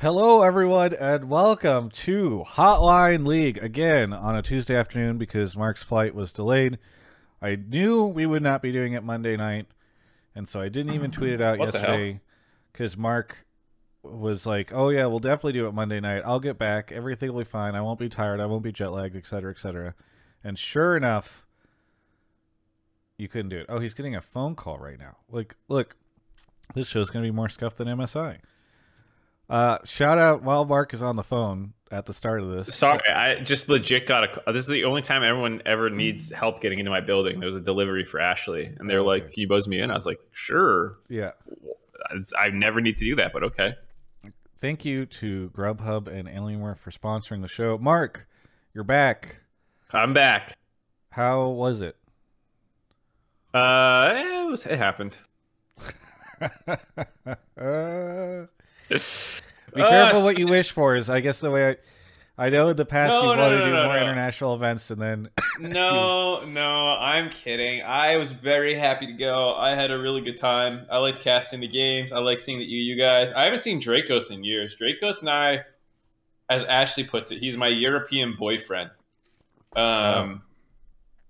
Hello, everyone, and welcome to Hotline League again on a Tuesday afternoon because Mark's flight was delayed. I knew we would not be doing it Monday night, and so I didn't even tweet it out What yesterday because Mark was like, "Oh yeah, we'll definitely do it Monday night. I'll get back. Everything will be fine. I won't be tired. I won't be jet lagged, etc., etc." And sure enough, you couldn't do it. Oh, he's getting a phone call right now. Like, look, this show's gonna be more scuffed than MSI. Uh, shout out while Mark is on the phone at the start of this. Sorry, I just legit got a. This is the only time everyone ever needs help getting into my building. There was a delivery for Ashley, and they're like, Okay. "Can you buzz me in?" I was like, "Sure." Yeah. I never need to do that, but okay. Thank you to Grubhub and Alienware for sponsoring the show. Mark, you're back. I'm back. How was it? Uh, it was. It happened. Uh, be Uh, careful what you wish for. Is I guess the way I. I know in the past No, you no, wanted no, to do more international events, and then No, no, I'm kidding. I was very happy to go. I had a really good time. I liked casting the games. I like seeing the EU guys. I haven't seen Drakos in years. Drakos and I, as Ashley puts it, he's my European boyfriend. Um,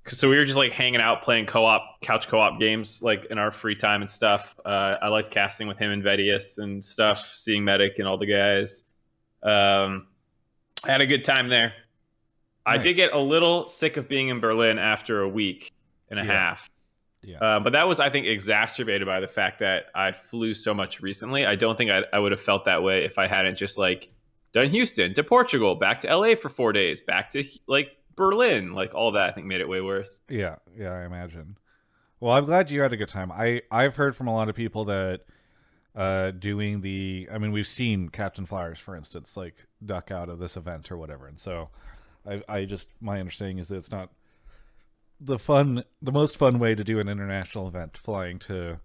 so we were just like hanging out, playing co-op, couch co-op games, like in our free time and stuff. Uh, I liked casting with him and Vedius and stuff, seeing Medic and all the guys. Um, I had a good time there. I did get a little sick of being in Berlin after a week and a Yeah. half. Yeah. Uh, but that was, I think, exacerbated by the fact that I flew so much recently. I don't think I, I would have felt that way if I hadn't just like done Houston to Portugal, back to LA for four days, back to like Berlin, like all that. I think made it way worse. Yeah, yeah, I imagine. Well, I'm glad you had a good time. I I've heard from a lot of people that uh doing the I mean, we've seen Captain Flowers for instance like duck out of this event or whatever. And so I I just my understanding is that it's not the fun the most fun way to do an international event flying to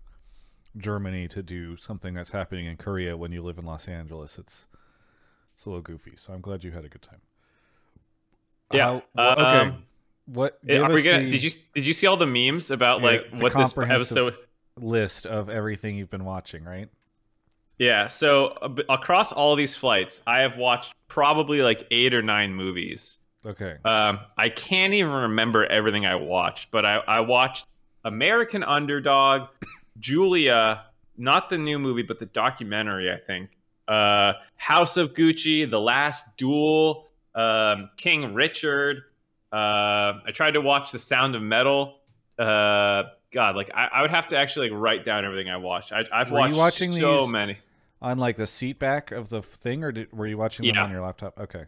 Germany to do something that's happening in Korea when you live in Los Angeles. It's it's a little goofy. So I'm glad you had a good time. Yeah, okay. um, what Eh, Are we gonna? the- Did you did you see all the memes about Yeah, like what this episode? list of everything you've been watching, right? Yeah. So uh, b- across all these flights, I have watched probably like eight or nine movies. Okay. Um, I can't even remember everything I watched, but I, I watched American Underdog, Julia, not the new movie, but the documentary, I think. Uh, House of Gucci, The Last Duel, um, King Richard. Uh, I tried to watch The Sound of Metal. Uh, God, like I, I would have to actually like write down everything I watched. I, I've Were watched watching so these- many. On like the seat back of the thing, or did, were you watching them Yeah. on your laptop? Okay.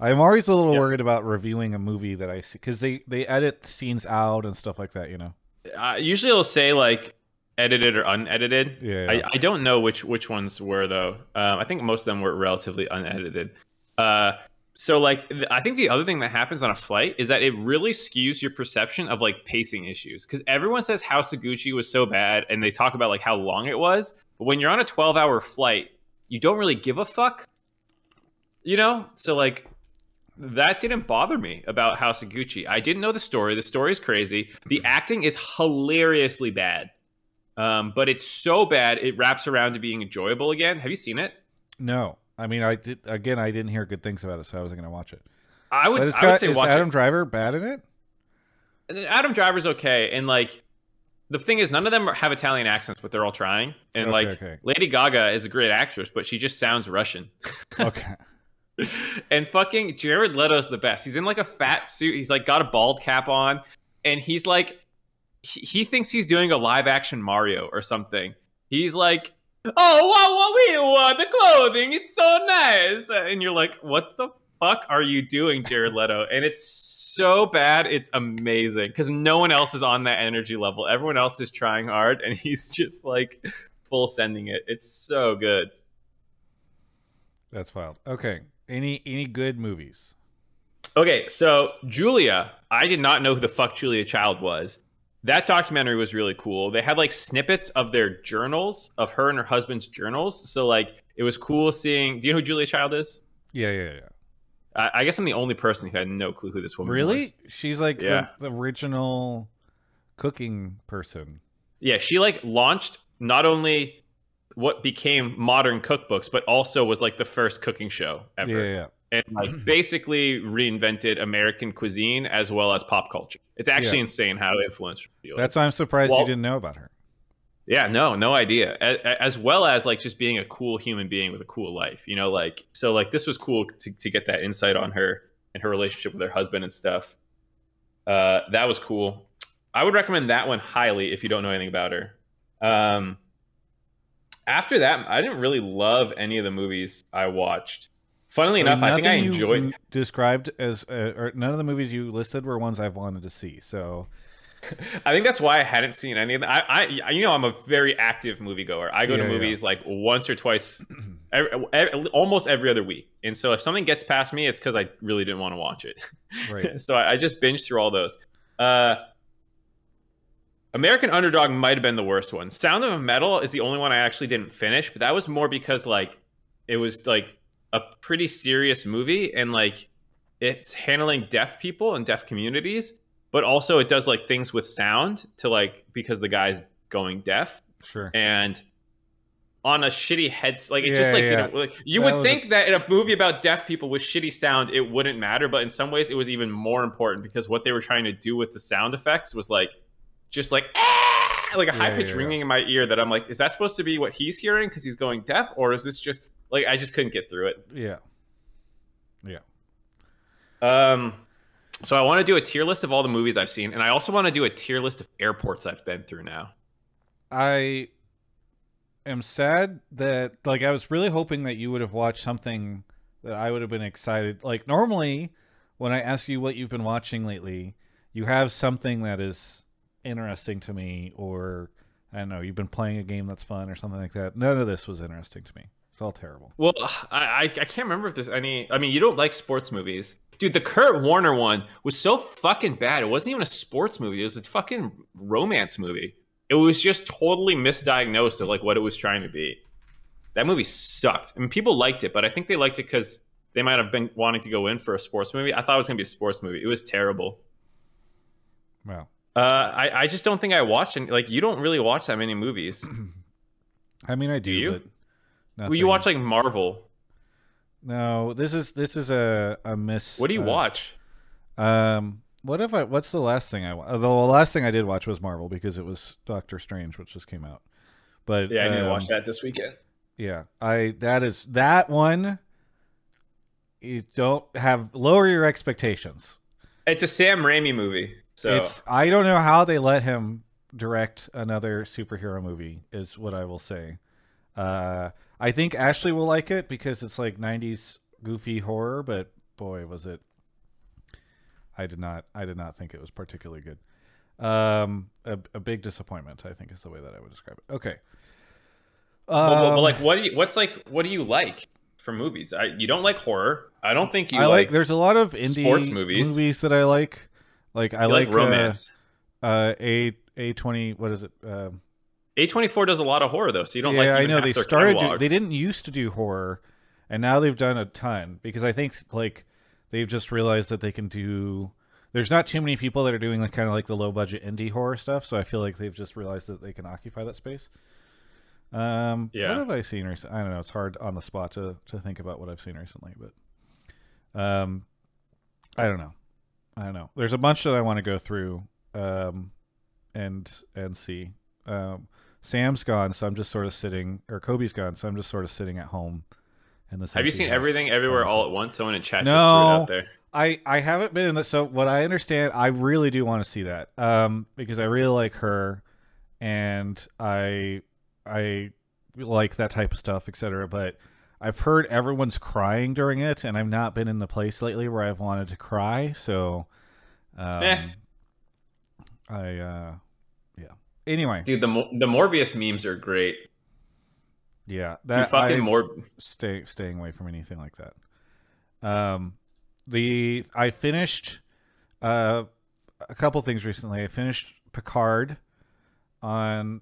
I'm always a little worried about reviewing a movie that I see because they they edit scenes out and stuff like that. You know. Uh, usually it'll say like edited or unedited. Yeah. I, I don't know which which ones were though. Um, I think most of them were relatively unedited. Uh, so like I think the other thing that happens on a flight is that it really skews your perception of like pacing issues because everyone says House of Gucci was so bad and they talk about like how long it was, but when you're on a 12 hour flight, you don't really give a fuck. You know, so like that didn't bother me about House of Gucci. I didn't know the story. The story is crazy. The acting is hilariously bad. Um, but it's so bad it wraps around to being enjoyable again. Have you seen it? no, I mean I did again. I didn't hear good things about it, so I wasn't going to watch it. I would it's I would say is watch Adam it. Driver bad in it? Adam Driver's okay, and like the thing is, none of them have Italian accents, but they're all trying. And Okay, like okay. Lady Gaga is a great actress, but she just sounds Russian. Okay. and fucking Jared Leto's the best. He's in like a fat suit. He's like got a bald cap on, and he's like, he, he thinks he's doing a live action Mario or something. He's like, oh, wow, wow, we want the clothing. It's so nice. Uh, and you're like, what the fuck are you doing, Jared Leto? And it's so bad. It's amazing because no one else is on that energy level. Everyone else is trying hard, and he's just like full sending it. It's so good. That's wild. Okay. Any any good movies? Okay, so Julia, I did not know who the fuck Julia Child was. That documentary was really cool. They had like snippets of their journals, of her and her husband's journals. So like it was cool seeing. Do you know who Julia Child is? Yeah, yeah, yeah. I, I guess I'm the only person who had no clue who this woman Really? was. She's like Yeah. the, the original cooking person. Yeah, she like launched not only what became modern cookbooks, but also was like the first cooking show ever. Yeah, yeah. And like basically reinvented American cuisine as well as pop culture. It's actually Yeah. insane how influential. That's why I'm surprised Well- you didn't know about her. Yeah, no, no idea. As well as like just being a cool human being with a cool life, you know, like so like this was cool to, to get that insight on her and her relationship with her husband and stuff. Uh, that was cool. I would recommend that one highly if you don't know anything about her. Um, after that, I didn't really love any of the movies I watched. Funnily enough, I think I enjoyed. described as uh, or none of the movies you listed were ones I've wanted to see. So I think that's why I hadn't seen any of them. I, I, you know, I'm a very active moviegoer. I go Yeah, to yeah. movies like once or twice, every, every- almost every other week. And so if something gets past me, it's because I really didn't want to watch it. right, so I, I just binged through all those. Uh, American Underdog might have been the worst one. Sound of a Metal is the only one I actually didn't finish, but that was more because like it was like a pretty serious movie and like it's handling deaf people and deaf communities, but also it does like things with sound to like because the guy's going deaf sure. and on a shitty heads like it Yeah, just like yeah. didn't like you That would was a- think that in a movie about deaf people with shitty sound it wouldn't matter but in some ways it was even more important because what they were trying to do with the sound effects was like just like "Ah!" like a Yeah, high pitch ringing in my ear that I'm like is that supposed to be what he's hearing because he's going deaf or is this just like I just couldn't get through it Yeah, Yeah. um so I want to do a tier list of all the movies I've seen and I also want to do a tier list of airports I've been through now I am sad that like I was really hoping that you would have watched something that I would have been excited. Like normally, when I ask you what you've been watching lately, you have something that is interesting to me, or I don't know, you've been playing a game that's fun or something like that. None of this was interesting to me. It's all terrible. Well, I, I can't remember if there's any. I mean, you don't like sports movies, dude. The Kurt Warner one was so fucking bad. It wasn't even a sports movie. It was a fucking romance movie. It was just totally misdiagnosed of like what it was trying to be. That movie sucked. I mean, people liked it, but I think they liked it because they might have been wanting to go in for a sports movie. I thought it was gonna be a sports movie. It was terrible. Wow. Uh, I I just don't think I watched any. Like, you don't really watch that many movies. I mean, I do. you? But well, you nothing. watch like Marvel. No, this is this is a a miss. What do you uh, watch? Um, what if I? What's the last thing I? The last thing I did watch was Marvel because it was Doctor Strange, which just came out. But Yeah, I need to um, watch that this weekend. Yeah, I that is that one. You don't have lower your expectations. It's a Sam Raimi movie. So It's I don't know how they let him direct another superhero movie. Is what I will say. Uh, I think Ashley will like it because it's like 90s goofy horror, but boy, was it I did not I did not think it was particularly good. Um a, a big disappointment, I think is the way that I would describe it. Okay. Um, but, like what do you what's like what do you like for movies? I you don't like horror. I don't think you I like, like there's a lot of indie sports movies. movies that I like. Like I like, like, uh, romance. Uh, A A twenty what is it? Uh, a24 does a lot of horror though, so you don't yeah, like. I know they started. Do, they didn't used to do horror, and now they've done a ton because I think like they've just realized that they can do. There's not too many people that are doing like kind of like the low budget indie horror stuff, so I feel like they've just realized that they can occupy that space. Um, yeah. What have I seen recently? I don't know. It's hard on the spot to to think about what I've seen recently, but um, I don't know. I don't know. There's a bunch that I want to go through um, and and see. Um, Sam's gone, so I'm just sort of sitting, or Kobe's gone, so I'm just sort of sitting at home. In this Have you seen house everything everywhere all at once? Someone in chat just threw it out there. I I haven't been in the so what I understand I really do want to see that um because I really like her and I I like that type of stuff etc but I've heard everyone's crying during it and I've not been in the place lately where I've wanted to cry so um Eh. I uh anyway Dude, the the Morbius memes are great. yeah Dude, that fucking I- Mor. stay staying away from anything like that. Um, the I finished uh a couple things recently. I finished Picard on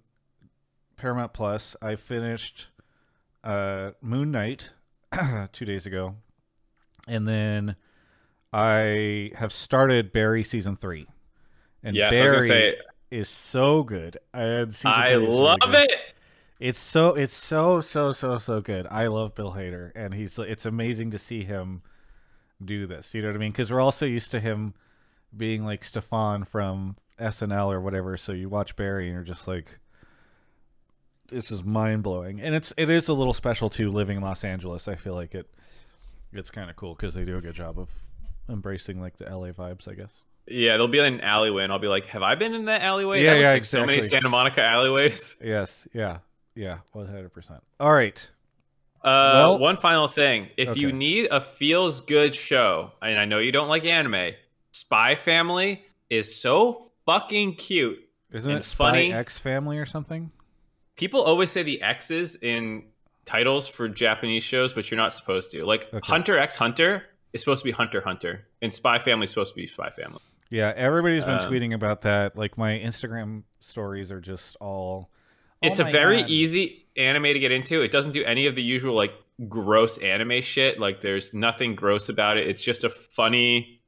Paramount Plus. I finished uh Moon Knight two days ago, and then I have started Barry season three. And Yes, I was gonna say is so good. And I is really love it. It's so it's so so so so good. I love Bill Hader, and he's it's amazing to see him do this. You know what I mean? Because we're also used to him being like Stefan from SNL or whatever. So you watch Barry, and you're just like, this is mind blowing, and it's it is a little special too. Living in Los Angeles, I feel like it it's kind of cool because they do a good job of embracing like the LA vibes, I guess. Yeah, they'll be in an alleyway, and I'll be like, "Have I been in that alleyway?" Yeah, that yeah, like So many. Santa Monica alleyways. Yes, yeah, yeah, one hundred percent. All right, Uh, Well- one final thing: if you need a feels good show, and I know you don't like anime, Spy Family is so fucking cute. isn't it Spy funny- X Family or something? People always say the X's in titles for Japanese shows, but you're not supposed to. Like Okay. Hunter X Hunter is supposed to be Hunter Hunter, and Spy Family is supposed to be Spy Family. Yeah, everybody's been Um, tweeting about that. Like my Instagram stories are just all. It's "Oh a very God." easy anime to get into. It doesn't do any of the usual like gross anime shit. Like there's nothing gross about it. It's just a funny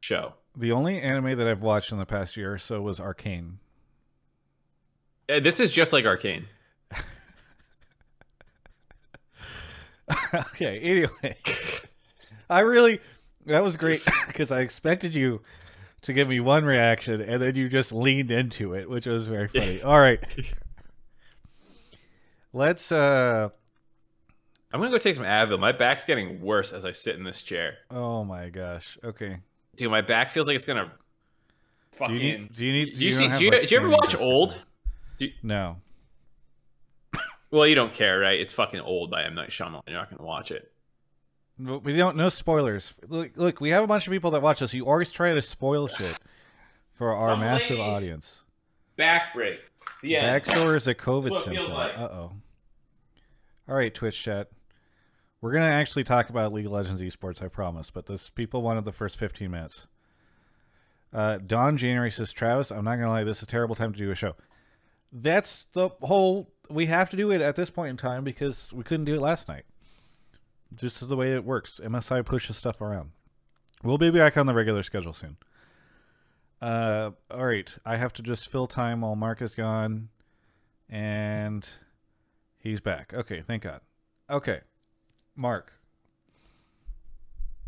show. The only anime that I've watched in the past year or so was Arcane. Uh, This is just like Arcane. okay, anyway, I really that was great because I expected you to give me one reaction and then you just leaned into it, which was very funny. All right, let's. uh I'm gonna go take some Advil. My back's getting worse as I sit in this chair. Oh my gosh. Okay. Dude, my back feels like it's gonna Do fucking. you need? Do you need? Do you don't see? Do you, like, do you ever watch Old? something? No. Well, you don't care, right? It's fucking old by M Night Shyamalan. You're not gonna watch it. We don't. No spoilers. Look, look, we have a bunch of people that watch us. You always try to spoil shit for our massive audience. Back breaks. Yeah. Backsore is a COVID symptom. like. Uh oh. All right, Twitch chat. We're gonna actually talk about League of Legends esports, I promise. But this people wanted the first 15 minutes. Uh, Don January says, Travis, I'm not gonna lie, this is a terrible time to do a show. That's the whole. We have to do it at this point in time because we couldn't do it last night. This is the way it works. MSI pushes stuff around. We'll be back on the regular schedule soon. Uh, all right. I have to just fill time while Mark is gone, and he's back. Okay, thank God. Okay, Mark.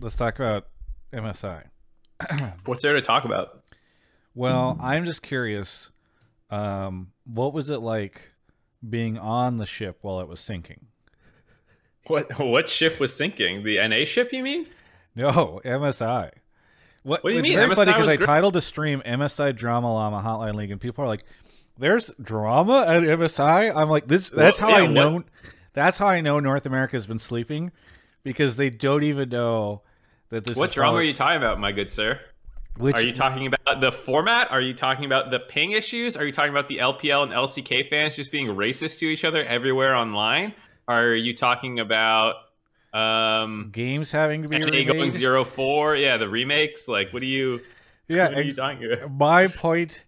Let's talk about MSI. What's there to talk about? Well, I'm just curious. Um, what was it like being on the ship while it was sinking? What what ship was sinking? The NA ship, you mean? No, MSI. What, What do you mean? Very funny MSI because I great. titled the stream "MSI Drama Llama Hotline League" and people are like, "There's drama at MSI." I'm like, "This." That's Well, how yeah, I what- know. That's how I know North America has been sleeping because they don't even know that this. What drama probably- are you talking about, my good sir? Which, Are you talking about the format? Are you talking about the ping issues? Are you talking about the LPL and LCK fans just being racist to each other everywhere online? Are you talking about um games having to be NA going zero four? Yeah, the remakes. Like, what are you? Yeah, what are you talking about? my point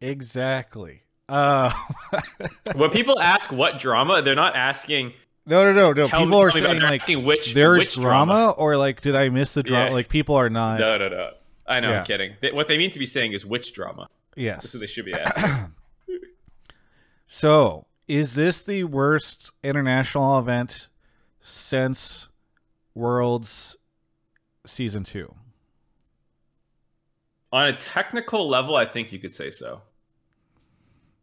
exactly. Uh, When people ask what drama, they're not asking. no, no, no, no. Tell People are me saying like asking which there's which drama, or like did I miss the drama? Yeah. Like people are not. No, no, no. I know. Yeah. I'm kidding. They, what they mean to be saying is which drama. Yes. That's what they should be asking. So, is this the worst international event since Worlds season two? On a technical level, I think you could say so.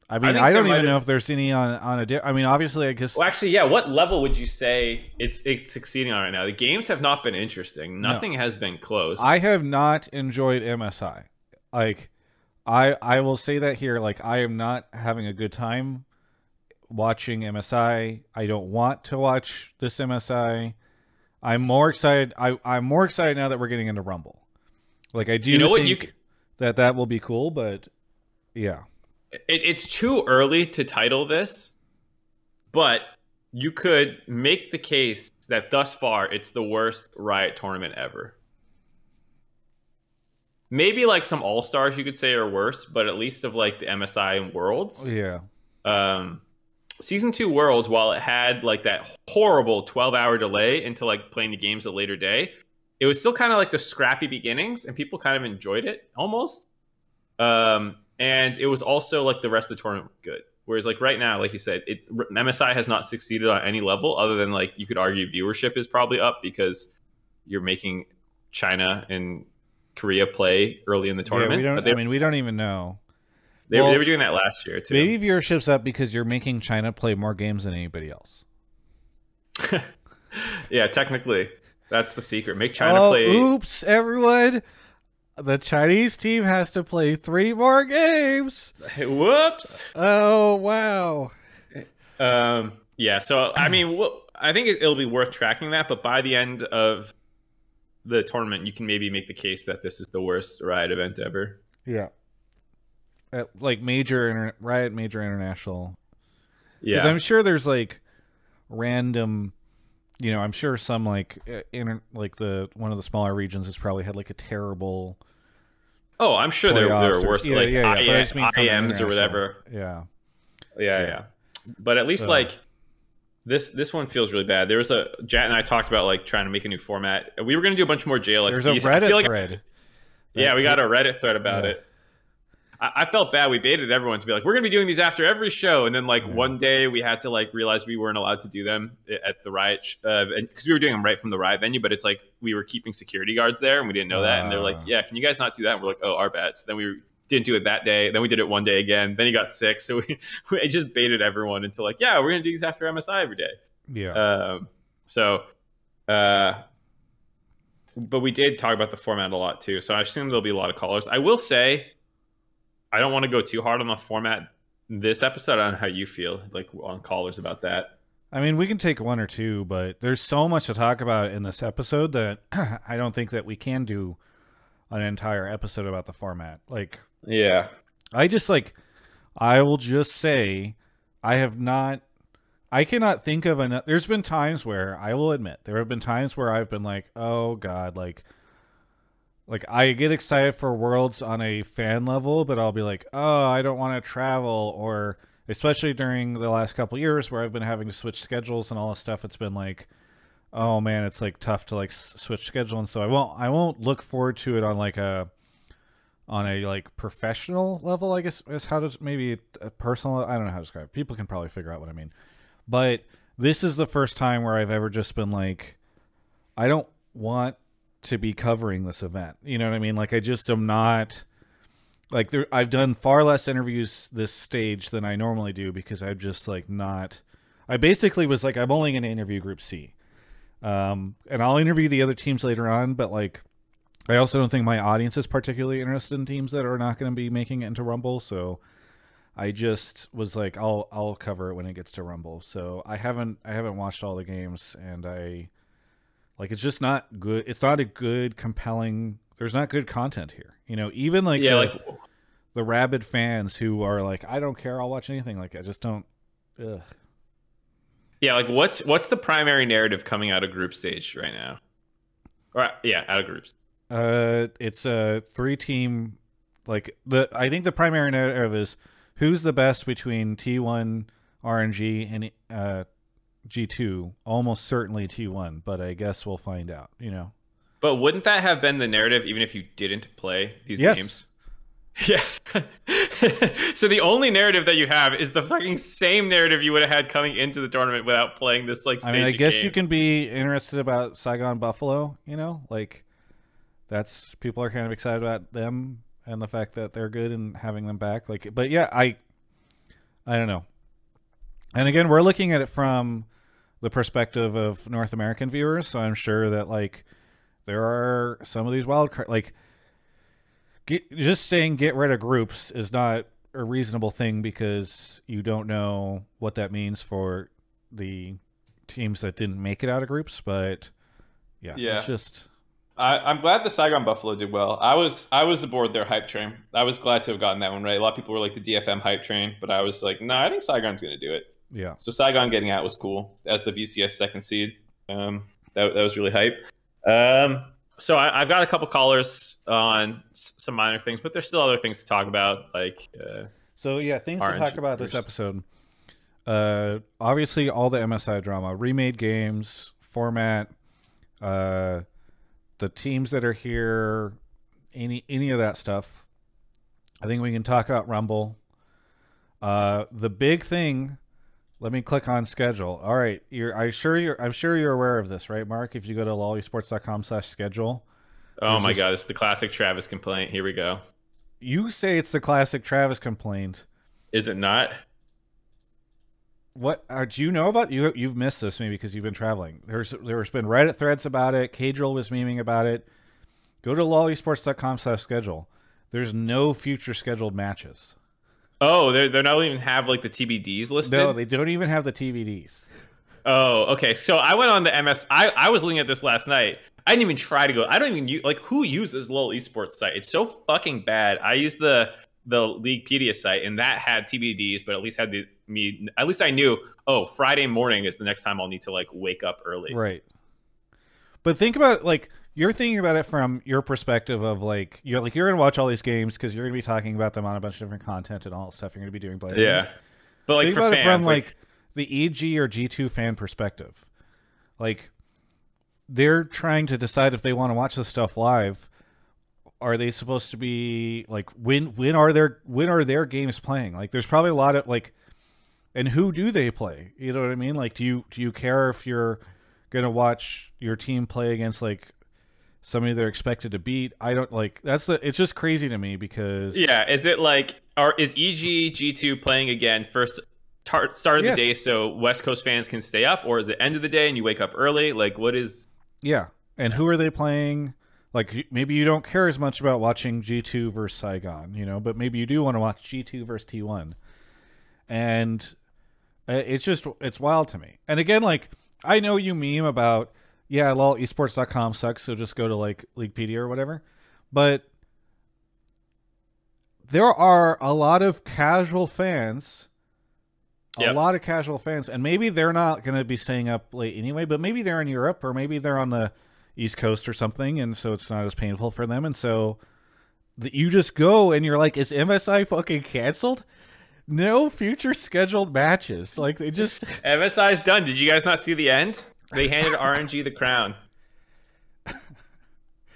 I mean, think I, don't even know if there's any on on a. Di- I mean, obviously, I guess Well, actually, yeah. What level would you say it's it's succeeding on right now? The games have not been interesting. No. Nothing has been close. I have not enjoyed MSI. Like, I I will say that here. Like, I am not having a good time watching MSI. I don't want to watch this MSI. I'm more excited. I I'm more excited now that we're getting into Rumble. Like, I do You know what? You c- that that will be cool, but yeah. it, it's too early to title this, but you could make the case that thus far it's the worst Riot tournament ever. Maybe like some All Stars you could say are worse, but at least of like the MSI and Worlds. Yeah. um season two worlds while it had like that horrible 12 hour delay into like playing the games a later day it was still kind of like the scrappy beginnings and people kind of enjoyed it almost um and it was also like the rest of the tournament was good Whereas like right now, like you said, it MSI has not succeeded on any level other than like you could argue viewership is probably up because you're making China and Korea play early in the tournament. Yeah, we don't, I mean, we don't even know. They, well, they were doing that last year too. Maybe viewership's up because you're making China play more games than anybody else. yeah, technically, that's the secret. Make China oh, play. Oops, everyone. The Chinese team has to play three more games. Whoops. Oh, wow. Um, yeah, so I mean, I think it, it'll be worth tracking that, but by the end of the tournament, you can maybe make the case that this is the worst Riot event ever. Yeah. At, like major inter- Riot major international. Yeah. I'm sure there's like random you know, I'm sure some like uh, in like the one of the smaller regions has probably had like a terrible. Oh, I'm sure there, there were worse yeah, like yeah, yeah, IMs or whatever. Yeah. yeah, yeah, But at least so. like this this one feels really bad. There was a Jat and I talked about like trying to make a new format. We were going to do a bunch more JLX. There's a Reddit like, thread. Yeah, we got a Reddit thread about it. I, felt bad. We baited everyone to be like, we're gonna be doing these after every show, and then like yeah. one day we had to like realize we weren't allowed to do them at the riot because uh, we were doing them right from the riot venue, but it's like we were keeping security guards there, and we didn't know uh, that, and they're like, yeah, can you guys not do that? And we're like, oh, our bets. Then we didn't do it that day. Then we did it one day again. Then he got sick, so we, we just baited everyone until like, yeah, we're gonna do these after MSI every day. Yeah. Um, so, uh, but we did talk about the format a lot too. So I assume there'll be a lot of callers. I will say I don't want to go too hard on the format this episode. on how you feel like on callers about that. I mean, we can take one or two, but there's so much to talk about in this episode that I don't think that we can do an entire episode about the format. Like, yeah, I just like, I will just say, I have not, I cannot think of an. There's been times where I will admit there have been times where I've been like, oh god, like like I get excited for worlds on a fan level, but I'll be like, oh, I don't want to travel, or especially during the last couple years where I've been having to switch schedules and all this stuff. It's been like, oh man, it's like tough to like switch schedule, and so I won't I won't look forward to it on like a on a like professional level. I guess is how to maybe a personal. I don't know how to describe. it. People can probably figure out what I mean, but this is the first time where I've ever just been like, I don't want to be covering this event. You know what I mean? Like I just am not like there I've done far less interviews this stage than I normally do because I'm just like not I basically was like I'm only going to interview group C. Um and I'll interview the other teams later on, but like I also don't think my audience is particularly interested in teams that are not going to be making it into Rumble, so I just was like I'll I'll cover it when it gets to Rumble. So I haven't I haven't watched all the games and I like it's just not good. It's not a good, compelling. There's not good content here. You know, even like yeah, the, like the rabid fans who are like, I don't care. I'll watch anything. Like I just don't. Ugh. Yeah, like what's what's the primary narrative coming out of group stage right now? Or yeah, out of groups. Uh, it's a three team. Like the I think the primary narrative is who's the best between T1 RNG and uh G2, almost certainly T1, but I guess we'll find out, you know. But wouldn't that have been the narrative even if you didn't play these yes. games? Yeah. so the only narrative that you have is the fucking same narrative you would have had coming into the tournament without playing this like I mean, I guess game. you can be interested about Saigon Buffalo, you know? Like that's people are kind of excited about them and the fact that they're good and having them back like but yeah, I I don't know. And again, we're looking at it from the perspective of North American viewers. So I'm sure that like there are some of these wild card like get, just saying get rid of groups is not a reasonable thing because you don't know what that means for the teams that didn't make it out of groups. But yeah, yeah. it's just. I, am glad the Saigon Buffalo did well. I was I was aboard their hype train. I was glad to have gotten that one right. A lot of people were like the DFM hype train, but I was like, no, nah, I think Saigon's going to do it. Yeah. So Saigon getting out was cool as the VCS second seed. Um, that, that was really hype. Um, so I, have got a couple callers on s- some minor things, but there's still other things to talk about, like. Uh, so yeah, things to talk about this episode. Uh, obviously, all the MSI drama, remade games, format, uh, the teams that are here, any any of that stuff. I think we can talk about Rumble. Uh, the big thing. Let me click on schedule. All right, you're. I sure you're. I'm sure you're aware of this, right, Mark? If you go to lolesports.com/schedule. Oh my just- god, it's the classic Travis complaint. Here we go. You say it's the classic Travis complaint. Is it not? What uh, do you know about you? You've missed this maybe because you've been traveling. There's there's been Reddit threads about it. Kadrill was memeing about it. Go to lolesports.com slash schedule. There's no future scheduled matches. Oh, they they don't even have like the TBDs listed. No, they don't even have the TBDs. Oh, okay. So I went on the MS. I, I was looking at this last night. I didn't even try to go. I don't even use like who uses LOL esports site. It's so fucking bad. I used the the Leaguepedia site and that had TBDs, but at least had the me. At least I knew. Oh, Friday morning is the next time I'll need to like wake up early. Right. But think about like you're thinking about it from your perspective of like you're like you're gonna watch all these games because you're gonna be talking about them on a bunch of different content and all that stuff. You're gonna be doing play. Yeah. But like think for about fans, it from like, like, the EG or G2 fan perspective. Like they're trying to decide if they want to watch this stuff live. Are they supposed to be like when when are their when are their games playing? Like there's probably a lot of like and who do they play? You know what I mean? Like do you do you care if you're gonna watch your team play against like somebody they're expected to beat? I don't like that's the it's just crazy to me because yeah. Is it like or is EG G2 playing again first? Tar- start of Yes. the day so West Coast fans can stay up, or is it end of the day and you wake up early? Like, what is? Yeah. And who are they playing? Like maybe you don't care as much about watching G2 versus Saigon, you know, but maybe you do want to watch G2 versus T1. And uh, it's just it's wild to me. And again, like I know you meme about yeah, lol esports.com sucks, so just go to like Leaguepedia or whatever. But there are a lot of casual fans a Yep. lot of casual fans and maybe they're not going to be staying up late anyway but maybe they're in europe or maybe they're on the east coast or something and so it's not as painful for them and so the, you just go and you're like is msi fucking canceled no future scheduled matches like they just MSI's done. Did you guys not see the end? They handed RNG the crown.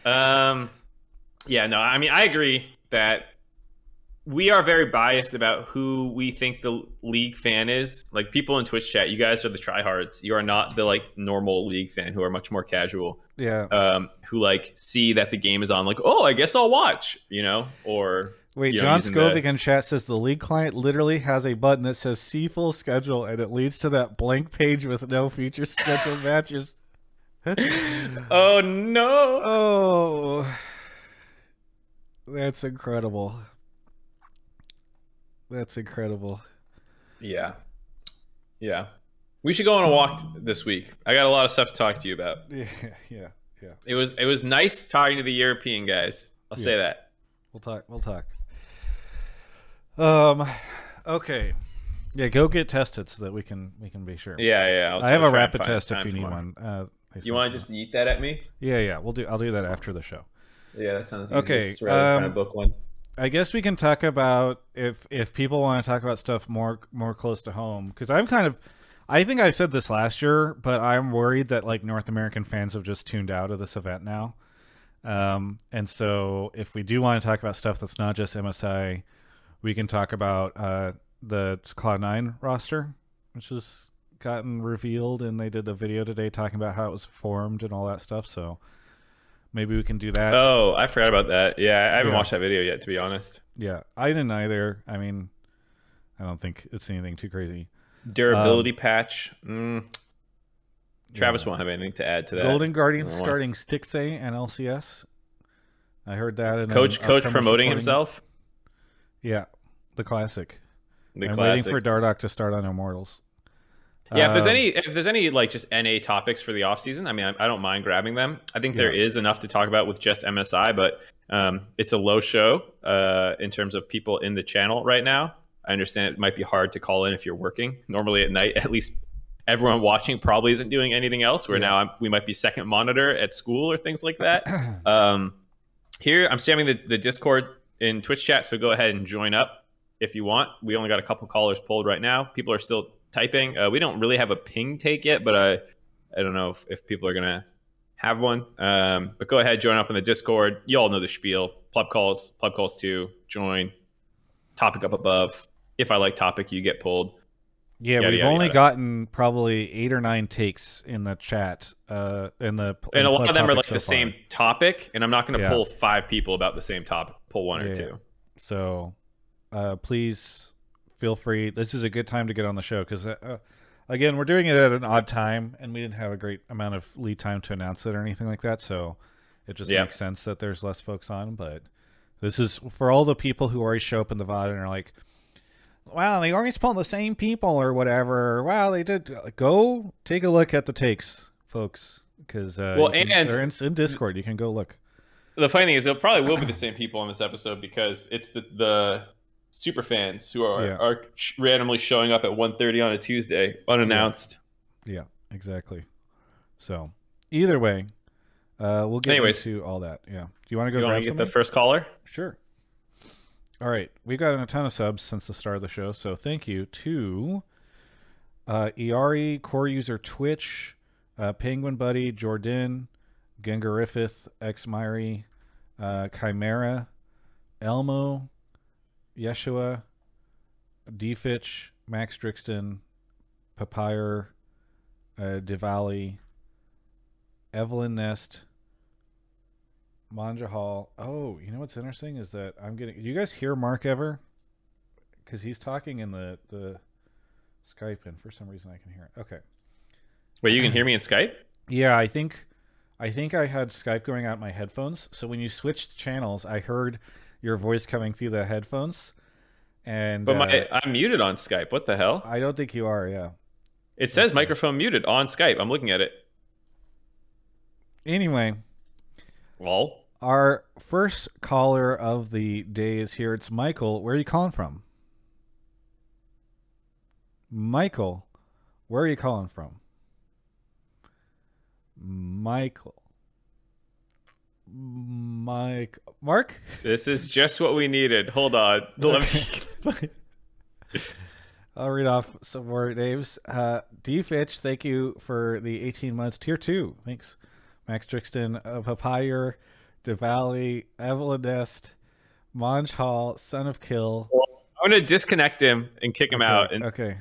Um, yeah, no, I mean, I agree that we are very biased about who we think the league fan is. Like people in Twitch chat, you guys are the tryhards. You are not the like normal league fan who are much more casual. yeah Um, who like see that the game is on, like, oh, I guess I'll watch, you know, or wait you know, john the- in chat says the league client literally has a button that says see full schedule and it leads to that blank page with no future scheduled matches oh no. Oh, that's incredible. That's incredible. Yeah. Yeah. We should go on a walk this week. I got a lot of stuff to talk to you about. Yeah, yeah, yeah. It was it was nice talking to the European guys. I'll say that. We'll talk. We'll talk. Um, okay. Yeah, go get tested so that we can we can be sure. Yeah, yeah. I'll I have a rapid test if you need tomorrow. one. Uh, You want to just eat that at me? Yeah, yeah. We'll do. I'll do that after the show. Yeah, that sounds Okay, rather um, to book one. I guess we can talk about if if people want to talk about stuff more more close to home because I'm kind of I think I said this last year, but I'm worried that like North American fans have just tuned out of this event now. Um, and so if we do want to talk about stuff that's not just MSI, we can talk about uh, the Cloud9 roster, which has gotten revealed, and they did a video today talking about how it was formed and all that stuff. So maybe we can do that. Oh, I forgot about that. Yeah, I haven't Yeah. watched that video yet, to be honest. Yeah, I didn't either. I mean, I don't think it's anything too crazy. Durability patch. Mm. Travis Yeah. won't have anything to add to that. Golden Guardians I don't know why. starting Stixxay and LCS. I heard that. In Coach, coach promoting recording. himself. Yeah, the classic. The I'm classic. waiting for Dardoch to start on Immortals. Yeah, if there's Um, any if there's any like just NA topics for the off season, I mean, I, I don't mind grabbing them. I think there Yeah. is enough to talk about with just MSI, but um, it's a low show uh, in terms of people in the channel right now. I understand it might be hard to call in if you're working. Normally at night, at least everyone watching probably isn't doing anything else. Where Yeah. now I'm, we might be second monitor at school or things like that. Um, here, I'm spamming the, the Discord in Twitch chat, so go ahead and join up if you want. We only got a couple callers pulled right now. People are still typing. Uh, we don't really have a ping take yet, but I, I don't know if, if people are gonna have one. Um, but go ahead, join up in the Discord. You all know the spiel. Pleb calls, pleb calls two. Join. Topic up above. if I like topic, you get pulled. Yeah, Yada, we've yada, only yada. gotten probably eight or nine takes in the chat. Uh, in the in And a lot of them are like so the far. same topic, and I'm not going to Yeah. pull five people about the same topic. Pull one Yeah, or two. So, uh, please feel free. This is a good time to get on the show because, uh, uh, again, we're doing it at an odd time, and we didn't have a great amount of lead time to announce it or anything like that. So, it just Yeah. makes sense that there's less folks on. But this is for all the people who already show up in the VOD and are like, "Wow, they always pull the same people or whatever." Wow, they did. Go take a look at the takes, folks, because uh, Well, and- they're in, in Discord. You can go look. The funny thing is, it probably will be the same people on this episode because it's the the super fans who are Yeah. are sh- randomly showing up at 1.30 on a Tuesday unannounced. Yeah, exactly. So either way, uh, we'll get Anyways. into all that. Yeah. Do you want to go You want to get the first caller? Sure. All right, we've gotten a ton of subs since the start of the show, so thank you to uh, Iari, core user Twitch, uh, Penguin Buddy, Jordan, Gengarifith, X Myri, uh, Chimera, Elmo, Yeshua, Defitch, Max Drixton, Papyr, uh, Diwali, Evelyn Nest, Manja Hall. Oh, you know what's interesting is that I'm getting. Do you guys hear Mark ever? Because he's talking in the the Skype, and for some reason I can hear it. Okay. Wait, you can hear me in Skype? Yeah, I think I think I had Skype going out my headphones. So when you switched channels, I heard your voice coming through the headphones. And But my uh, I'm muted on Skype. What the hell? I don't think you are. Yeah. It says Okay. microphone muted on Skype. I'm looking at it. Anyway, Well. our first caller of the day is here. It's Michael. Where are you calling from? Michael, where are you calling from? Michael. Mike. Mark? This is just what we needed. Hold on. Let me- I'll read off some more names. Uh, D Fitch, thank you for the 18 months. Tier 2, thanks. Max Trixton uh, Papyr, Diwali, Evelyn Nest, Monge Hall, Son of Kill. I'm gonna disconnect him and kick him Okay, out and okay.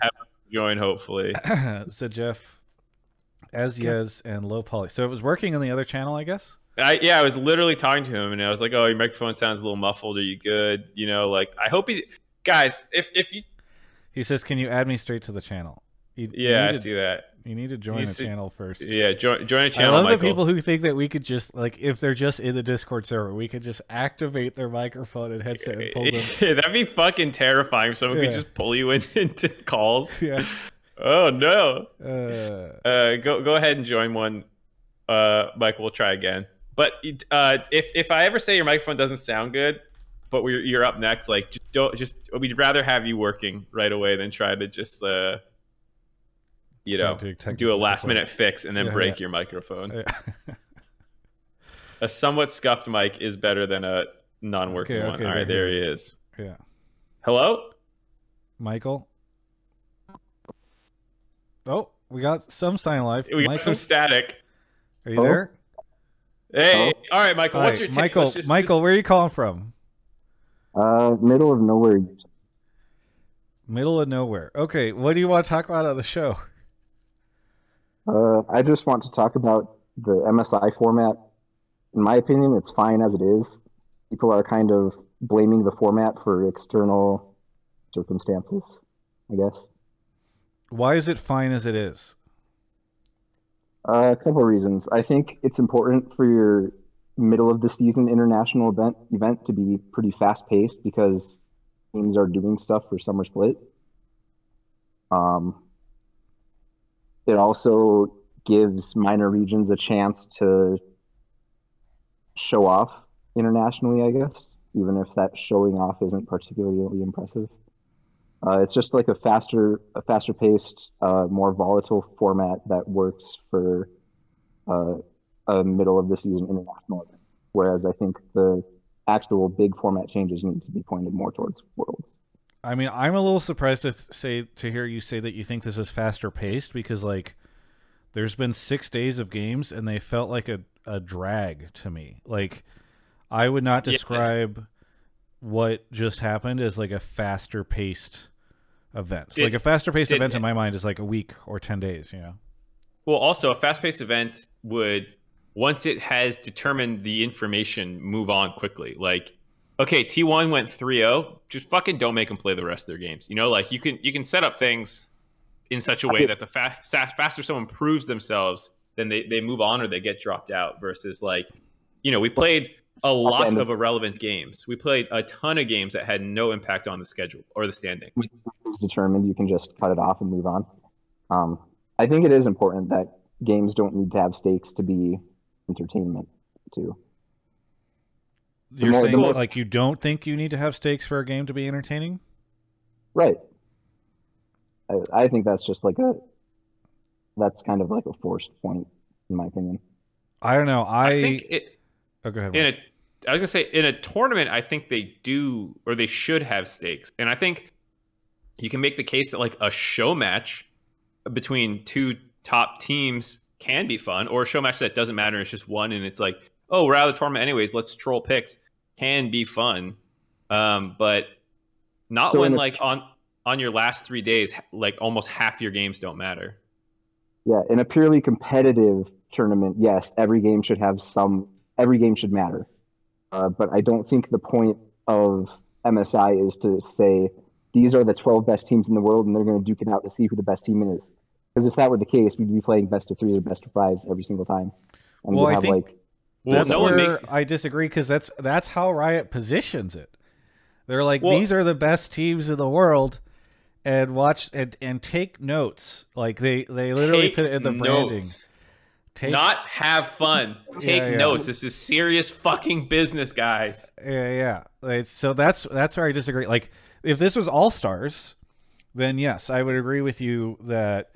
join. Hopefully. so Jeff, Azyez, and Low Poly. So it was working on the other channel, I guess? I, yeah, I was literally talking to him, and I was like, "Oh, your microphone sounds a little muffled. Are you good? You know, like I hope he, guys, if if you, He says, "Can you add me straight to the channel?" You, you yeah, I need to- see that. You need to join You the channel first. Yeah, join join a I channel, love Michael. the people who think that we could just like if they're just in the Discord server, we could just activate their microphone and headset and pull them. That'd be fucking terrifying. If someone Yeah. could just pull you in, into calls. yeah. Oh no. Uh, Uh, go go ahead and join one. Uh, Michael, we'll try again. But uh, if if I ever say your microphone doesn't sound good, but we're, you're up next, like just don't just we'd rather have you working right away than try to just uh, you know, do a last minute fix and then Yeah, break yeah. your microphone. yeah. A somewhat scuffed mic is better than a non-working Okay, one. okay, All right, there there he he is. yeah. Hello. Michael. Oh, we got some sign life. We got Michael, some static. are you Hello? there? Hey, all right, Michael. What's your take? Michael? Let's just- Michael, where are you calling from? Uh, middle of nowhere. Middle of nowhere. Okay, what do you want to talk about on the show? Uh, I just want to talk about the MSI format. In my opinion, it's fine as it is. People are kind of blaming the format for external circumstances, I guess. Why is it fine as it is? Uh, a couple of reasons. I think it's important for your middle of the season international event event to be pretty fast paced because teams are doing stuff for summer split. Um, it also gives minor regions a chance to show off internationally, I guess, even if that showing off isn't particularly impressive. Uh, it's just like a faster, a faster paced, uh, more volatile format that works for uh, a middle of the season international event. Whereas I think the actual big format changes need to be pointed more towards worlds. I mean, I'm a little surprised to th- say to hear you say that you think this is faster paced because like there's been 6 days of games and they felt like a a drag to me. Like I would not Yeah. describe what just happened as like a faster paced event. Did- like a faster paced event in my mind is like a week or ten days. You know. Well, also a fast-paced event would once it has determined the information, move on quickly. Like, okay, T1 went 3-0, just fucking don't make them play the rest of their games. You know, like you can you can set up things in such a way that the fa- faster someone proves themselves, then they they move on or they get dropped out. Versus like, you know, we played a lot of- of irrelevant games. We played a ton of games that had no impact on the schedule or the standing. is determined, you can just cut it off and move on. Um, I think it is important that games don't need to have stakes to be entertainment too. The You're more- saying more- like you don't think you need to have stakes for a game to be entertaining? Right. I, I think that's just like a that's kind of like a forced point in my opinion. I don't know. I, I think it oh, go ahead. in a I was gonna say in a tournament, I think they do or they should have stakes, and I think you can make the case that like a show match between two top teams can be fun, or a show match that doesn't matter, it's just one, and it's like, oh, we're out of the tournament anyways, let's troll picks, can be fun, um, but not So when like on on your last three days, like almost half your games don't matter. Yeah, in a purely competitive tournament, yes, every game should have some every game should matter. Uh, but I don't think the point of MSI is to say these are the 12 best teams in the world and they're going to duke it out to see who the best team is. Because if that were the case, we'd be playing best of threes or best of fives every single time. And Well, we'd I have think- like Well, that's no where make I disagree because that's that's how Riot positions it. They're like Well- these are the best teams in the world, and watch and, and take notes. Like they they literally put it in the branding. Take Not have fun. Take Yeah, yeah. notes. This is serious fucking business, guys. yeah yeah. So that's that's where I disagree. Like if this was All Stars, then yes, I would agree with you that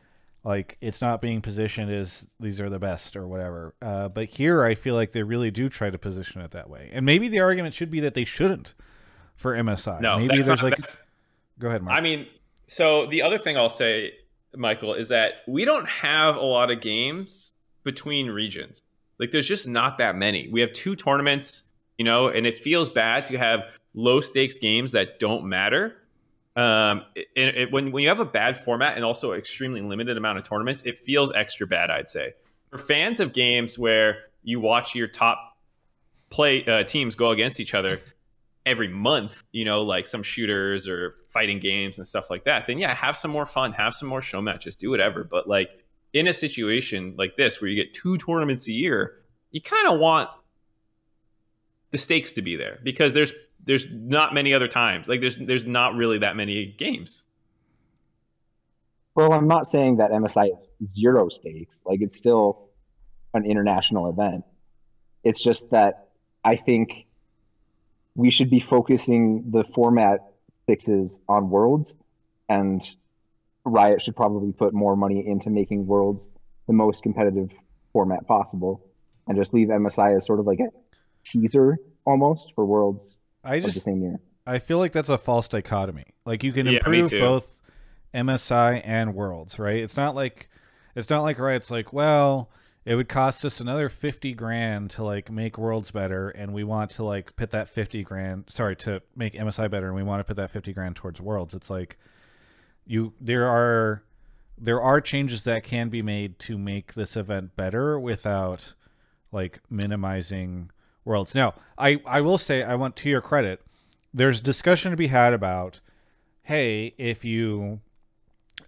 like it's not being positioned as these are the best or whatever. Uh, but here, I feel like they really do try to position it that way. And maybe the argument should be that they shouldn't for MSI. No, maybe that's there's not, like that's- go ahead, Mark. I mean, so the other thing I'll say, Michael, is that we don't have a lot of games between regions. Like, there's just not that many. We have two tournaments, you know, and it feels bad to have low stakes games that don't matter. Um, it, it, when when you have a bad format and also extremely limited amount of tournaments, it feels extra bad. I'd say for fans of games where you watch your top play uh, teams go against each other every month, you know, like some shooters or fighting games and stuff like that, then yeah, have some more fun, have some more show matches, do whatever. But like in a situation like this where you get two tournaments a year, you kind of want the stakes to be there because there's there's not many other times. Like there's there's not really that many games. Well, I'm not saying that MSI is zero stakes. Like it's still an international event. It's just that I think we should be focusing the format fixes on worlds and Riot should probably put more money into making worlds the most competitive format possible and just leave MSI as sort of like a teaser almost for worlds I of the just same year. I feel like that's a false dichotomy. Like you can Yeah, improve too. both MSI and Worlds, right? It's not like it's not like right. It's like well, it would cost us another fifty grand to like make Worlds better, and we want to like put that fifty grand. Sorry, to make MSI better, and we want to put that fifty grand towards Worlds. It's like you there are there are changes that can be made to make this event better without like minimizing worlds. Now, I I will say I want to your credit. There's discussion to be had about hey, if you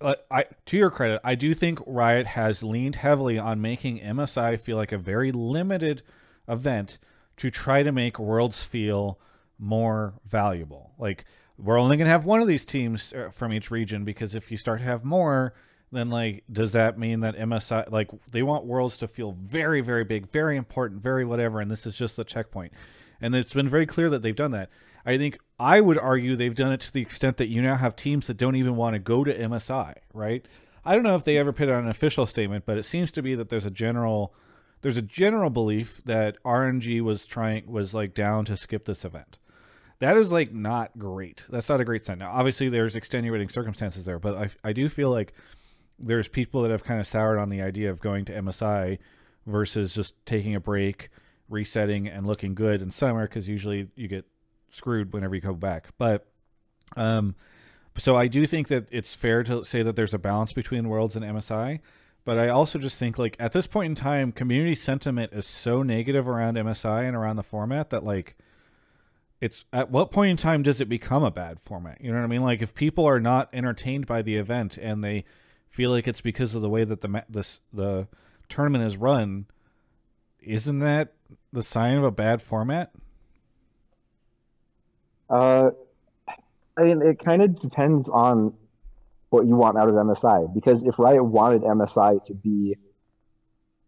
uh, I to your credit, I do think Riot has leaned heavily on making MSI feel like a very limited event to try to make Worlds feel more valuable. Like we're only going to have one of these teams uh, from each region because if you start to have more, then like does that mean that MSI like they want Worlds to feel very very big, very important, very whatever and this is just the checkpoint. And it's been very clear that they've done that. I think I would argue they've done it to the extent that you now have teams that don't even want to go to MSI, right? I don't know if they ever put out an official statement, but it seems to be that there's a general there's a general belief that RNG was trying was like down to skip this event. That is like not great. That's not a great sign. Now, obviously, there's extenuating circumstances there, but I I do feel like there's people that have kind of soured on the idea of going to MSI versus just taking a break, resetting, and looking good in summer because usually you get screwed whenever you come back. But um, so I do think that it's fair to say that there's a balance between Worlds and MSI, but I also just think like at this point in time, community sentiment is so negative around MSI and around the format that like it's at what point in time does it become a bad format? You know what I mean? Like if people are not entertained by the event and they feel like it's because of the way that the this the tournament is run, isn't that the sign of a bad format? Uh, I mean, it kind of depends on what you want out of MSI. Because if Riot wanted MSI to be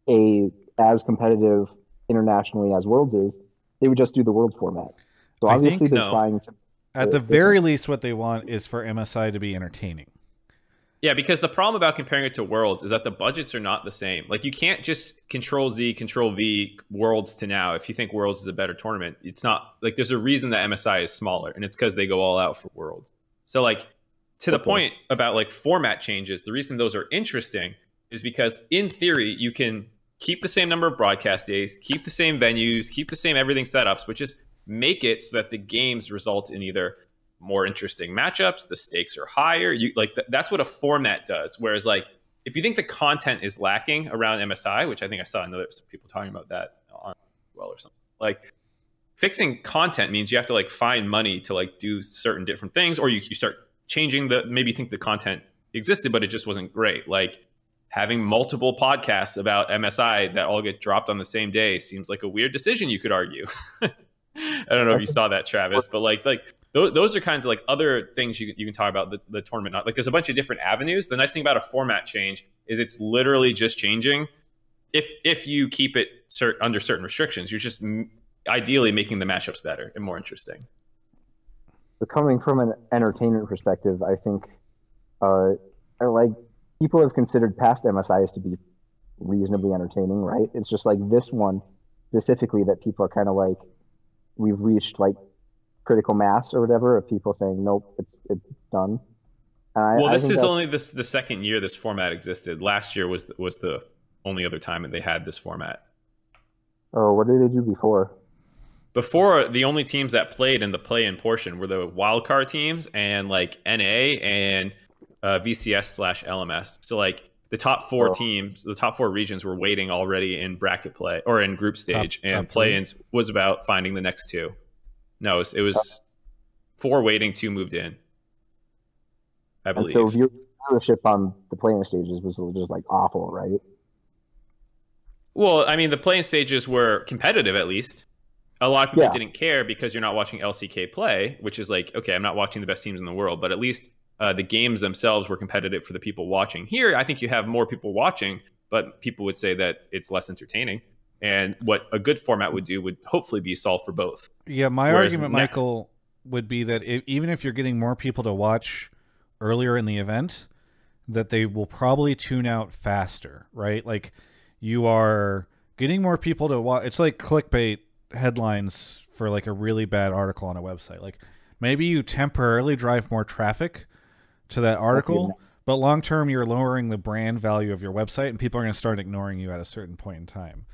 a as competitive internationally as Worlds is, they would just do the Worlds format. So I obviously think they're no. trying to. At the very least, what they want is for MSI to be entertaining. Yeah, because the problem about comparing it to Worlds is that the budgets are not the same. Like you can't just Control Z, Control V Worlds to now. If you think Worlds is a better tournament, it's not. Like there's a reason that MSI is smaller, and it's because they go all out for Worlds. So like to the point about like format changes, the reason those are interesting is because in theory you can keep the same number of broadcast days, keep the same venues, keep the same everything setups, but just make it so that the games result in either more interesting matchups, the stakes are higher. You like th- that's what a format does. Whereas like if you think the content is lacking around MSI, which I think I saw another some people talking about that on well or something like fixing content means you have to like find money to like do certain different things or you, you start changing the maybe you think the content existed but it just wasn't great like having multiple podcasts about msi that all get dropped on the same day seems like a weird decision you could argue i don't know if you saw that travis but like like those, those are kinds of like other things you, you can talk about the, the tournament not like there's a bunch of different avenues. The nice thing about a format change is it's literally just changing. If if you keep it cert, under certain restrictions you're just m- ideally making the matchups better and more interesting. But coming from an entertainment perspective, I think, uh, like people have considered past MSIs to be reasonably entertaining, right? It's just like this one specifically that people are kind of like, we've reached like critical mass or whatever of people saying, nope, it's it's done. I, well this is only this the second year this format existed last year was was the only other time that they had this format Oh, what did they do before? before the only teams that played in the play-in portion were the wildcard teams and like na and uh, vcs slash lms so like the top four Oh. teams the top four regions were waiting already in bracket play or in group stage top and play-ins was about finding the next two no it was, it was four waiting two moved in i And believe so viewership on the playing stages was just like awful, right? Well, I mean, the playing stages were competitive at least. A lot of people Yeah. didn't care because you're not watching LCK play, which is like, okay, I'm not watching the best teams in the world, but at least uh, the games themselves were competitive for the people watching. Here, I think you have more people watching, but people would say that it's less entertaining. And what a good format would do would hopefully be solve for both. Yeah, my Whereas argument, na- Michael, would be that i even if you're getting more people to watch earlier in the event, that they will probably tune out faster, right? Like you are getting more people to watch. It's like clickbait headlines for like a really bad article on a website. Like maybe you temporarily drive more traffic to that article, but long term you're lowering the brand value of your website, and people are going to start ignoring you at a certain point in time.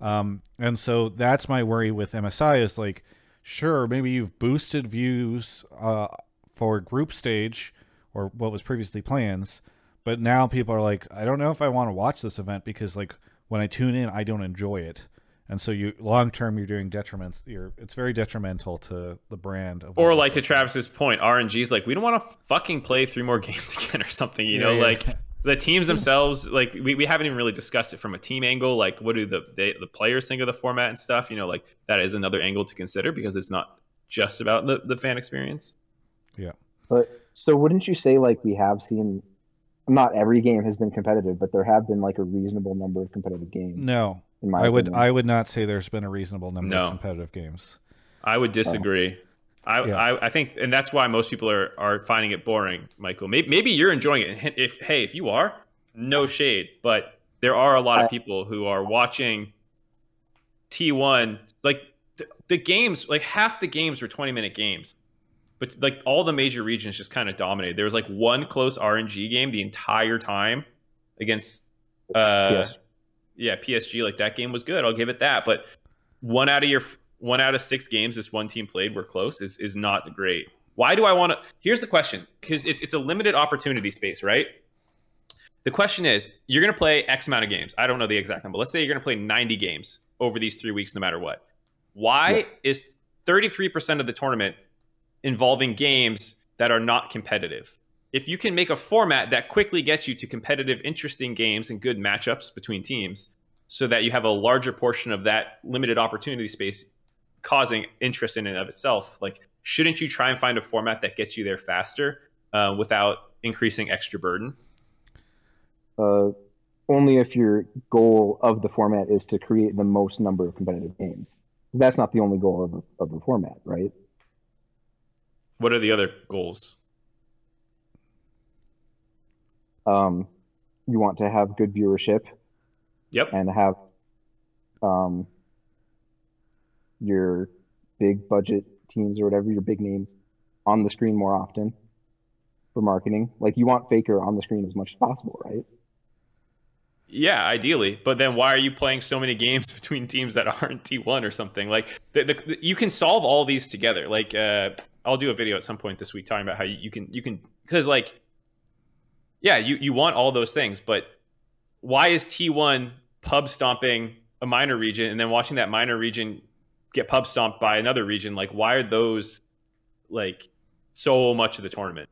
Um, and so that's my worry with MSI is like, sure, maybe you've boosted views uh, for group stage or what was previously plans, but now people are like, I don't know if I want to watch this event because like when I tune in, I don't enjoy it. And so you long term you're doing detriment. You're it's very detrimental to the brand. Of Or like to Travis's point, RNG's like, we don't want to fucking play three more games again or something, you Yeah, know, yeah. like the teams themselves, like we, we haven't even really discussed it from a team angle. Like what do the, they, the players think of the format and stuff, you know, like that is another angle to consider because it's not just about the, the fan experience. Yeah. But so wouldn't you say like we have seen not every game has been competitive, but there have been like a reasonable number of competitive games no, in my I would opinion. I would not say there's been a reasonable number No. of competitive games. I would disagree. I, Yeah. I, I think, and that's why most people are, are finding it boring, Michael. Maybe, maybe you're enjoying it. If hey, if you are, no shade, but there are a lot of people who are watching T1. Like the, the games, like half the games were 20 minute games, but like all the major regions just kind of dominated. There was like one close RNG game the entire time against, uh, Yes. Yeah, PSG. Like that game was good. I'll give it that. But one out of your one out of six games this one team played were close is is not great. Why do I want to? Here's the question because it's, it's a limited opportunity space, right? The question is you're going to play X amount of games. I don't know the exact number. Let's say you're going to play 90 games over these three weeks, no matter what. Why yeah. is 33% of the tournament involving games that are not competitive? If you can make a format that quickly gets you to competitive, interesting games and good matchups between teams, so that you have a larger portion of that limited opportunity space causing interest in and of itself, like shouldn't you try and find a format that gets you there faster uh, without increasing extra burden? Uh, only if your goal of the format is to create the most number of competitive games. That's not the only goal of, of the format, right? What are the other goals? Um, you want to have good viewership. Yep. And have um, your big budget teams or whatever, your big names on the screen more often for marketing. Like you want Faker on the screen as much as possible, right? Yeah, ideally. But then why are you playing so many games between teams that aren't T1 or something? Like the, the, the, you can solve all these together. Like uh, I'll do a video at some point this week talking about how you, you can you can because like yeah, you you want all those things, but why is T1 pub stomping a minor region and then watching that minor region get pub stomped by another region? Like why are those like so much of the tournament?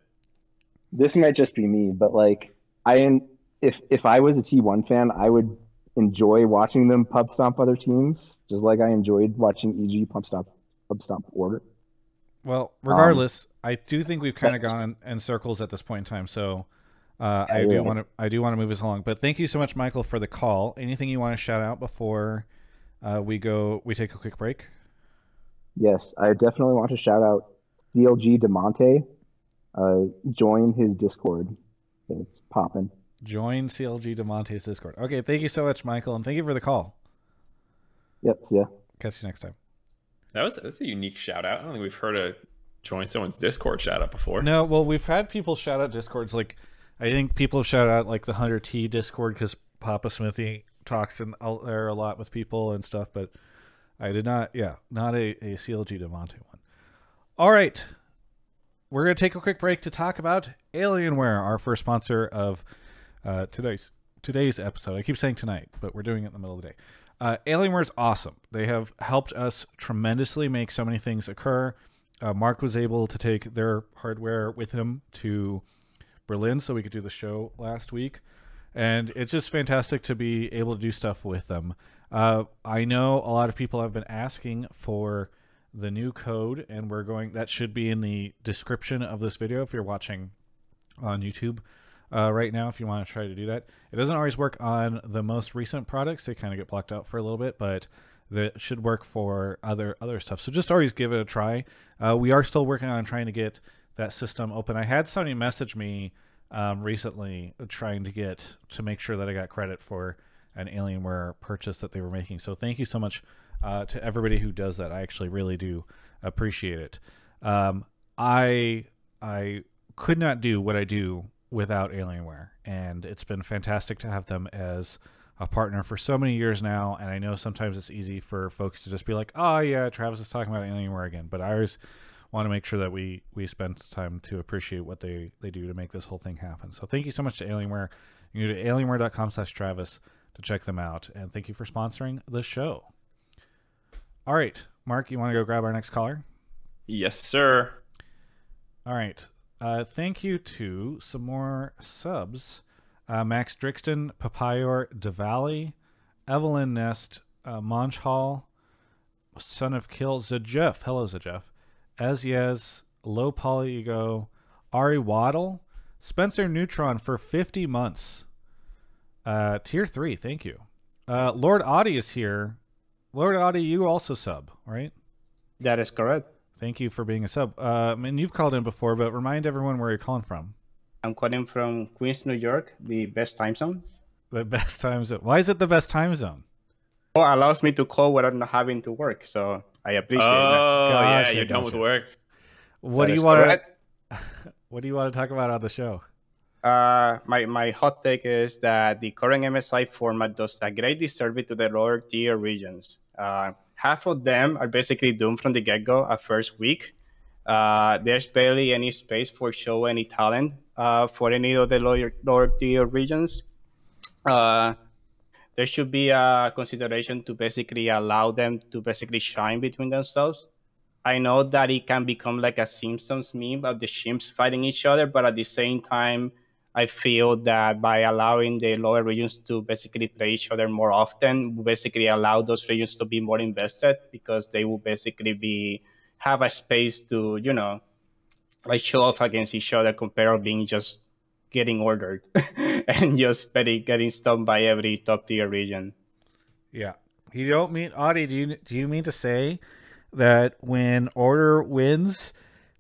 This might just be me, but like I if if I was a T1 fan, I would enjoy watching them pub stomp other teams, just like I enjoyed watching EG pub stomp pub stomp order. Well, regardless, um, I do think we've kind of gone in, circles at this point in time. So uh, I do want to I do want to move us along. But thank you so much, Michael, for the call. Anything you want to shout out before uh, we go? We take a quick break. Yes, I definitely want to shout out CLG Demonte. Uh, join his Discord. It's popping. Join CLG Demonte's Discord. Okay, thank you so much, Michael, and thank you for the call. Yep, yeah. Catch you next time. That was that's a unique shout out. I don't think we've heard a join someone's Discord shout out before. No, well, we've had people shout out Discords. Like, I think people shout out like the Hunter T Discord because Papa Smithy talks in there a lot with people and stuff. But I did not, yeah, not a, a CLG Demonte one. All right, we're gonna take a quick break to talk about Alienware, our first sponsor of uh, today's today's episode. I keep saying tonight, but we're doing it in the middle of the day. Uh, Alienware is awesome. They have helped us tremendously make so many things occur. Uh, Mark was able to take their hardware with him to Berlin so we could do the show last week. And it's just fantastic to be able to do stuff with them. Uh, I know a lot of people have been asking for the new code, and we're going, that should be in the description of this video if you're watching on YouTube uh, right now if you want to try to do that. It doesn't always work on the most recent products; they kind of get blocked out for a little bit, but that should work for other other stuff. So just always give it a try. Uh, we are still working on trying to get that system open. I had somebody message me um, recently trying to get to make sure that I got credit for an Alienware purchase that they were making. So thank you so much uh, to everybody who does that. I actually really do appreciate it. Um, I I could not do what I do without Alienware, and it's been fantastic to have them as a partner for so many years now. And I know sometimes it's easy for folks to just be like, "Oh yeah, Travis is talking about Alienware again," but I want to make sure that we we spend time to appreciate what they they do to make this whole thing happen. So thank you so much to Alienware. You go to alienware.com/travis to check them out, and thank you for sponsoring the show. All right, Mark, you want to go grab our next caller? Yes, sir. All right. Uh, thank you to some more subs. Uh, Max Drixton, Papayor Diwali, Evelyn Nest, uh, Monch Hall, Son of Kill, Zajeff. Hello, Zajeff. Ezyez, Low Poly Ego, Ari Waddle, Spencer Neutron for 50 months. Uh, tier 3, thank you. Uh, Lord Audi is here. Lord Audi, you also sub, right? That is correct. Thank you for being a sub. Uh, and you've called in before, but remind everyone where you're calling from. I'm calling from Queens, New York, the best time zone. The best time zone. Why is it the best time zone? Oh, allows me to call without not having to work. So I appreciate oh, that. Oh, yeah, you're done with work. What that do you want to? What do you want to talk about on the show? Uh, my my hot take is that the current MSI format does a great disservice to the lower tier regions. Uh, half of them are basically doomed from the get go at first week. Uh, there's barely any space for show any talent uh, for any of the lower, lower tier regions. There should be a consideration to basically allow them to basically shine between themselves. I know that it can become like a Simpsons meme of the chimps fighting each other, but at the same time, I feel that by allowing the lower regions to basically play each other more often, basically allow those regions to be more invested because they will basically be have a space to you know like show off against each other compared to being just getting ordered and just getting getting stumped by every top tier region. Yeah, you don't mean Audie. Do you do you mean to say that when Order wins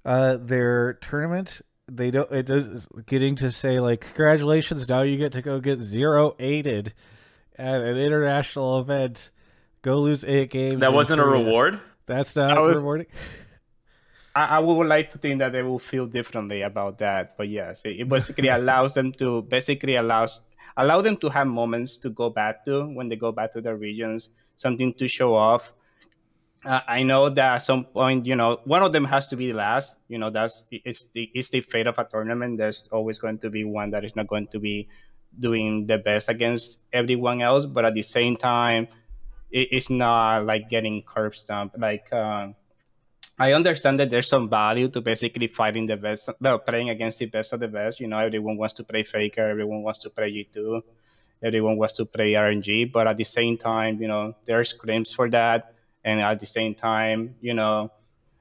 uh, their tournament, they don't it does getting to say like congratulations now you get to go get zero aided at an international event go lose eight games That wasn't a reward. that's not That was- rewarding I, would like to think that they will feel differently about that, but yes, it, it basically allows them to basically allows allow them to have moments to go back to when they go back to their regions, something to show off. Uh, I know that at some point, you know, one of them has to be the last. You know, that's it's the it's the fate of a tournament. There's always going to be one that is not going to be doing the best against everyone else, but at the same time, it, it's not like getting curb stomped. Like um, I understand that there's some value to basically fighting the best, well, playing against the best of the best. You know, everyone wants to play Faker, everyone wants to play G2, everyone wants to play RNG, but at the same time, you know, there's claims for that. And at the same time, you know,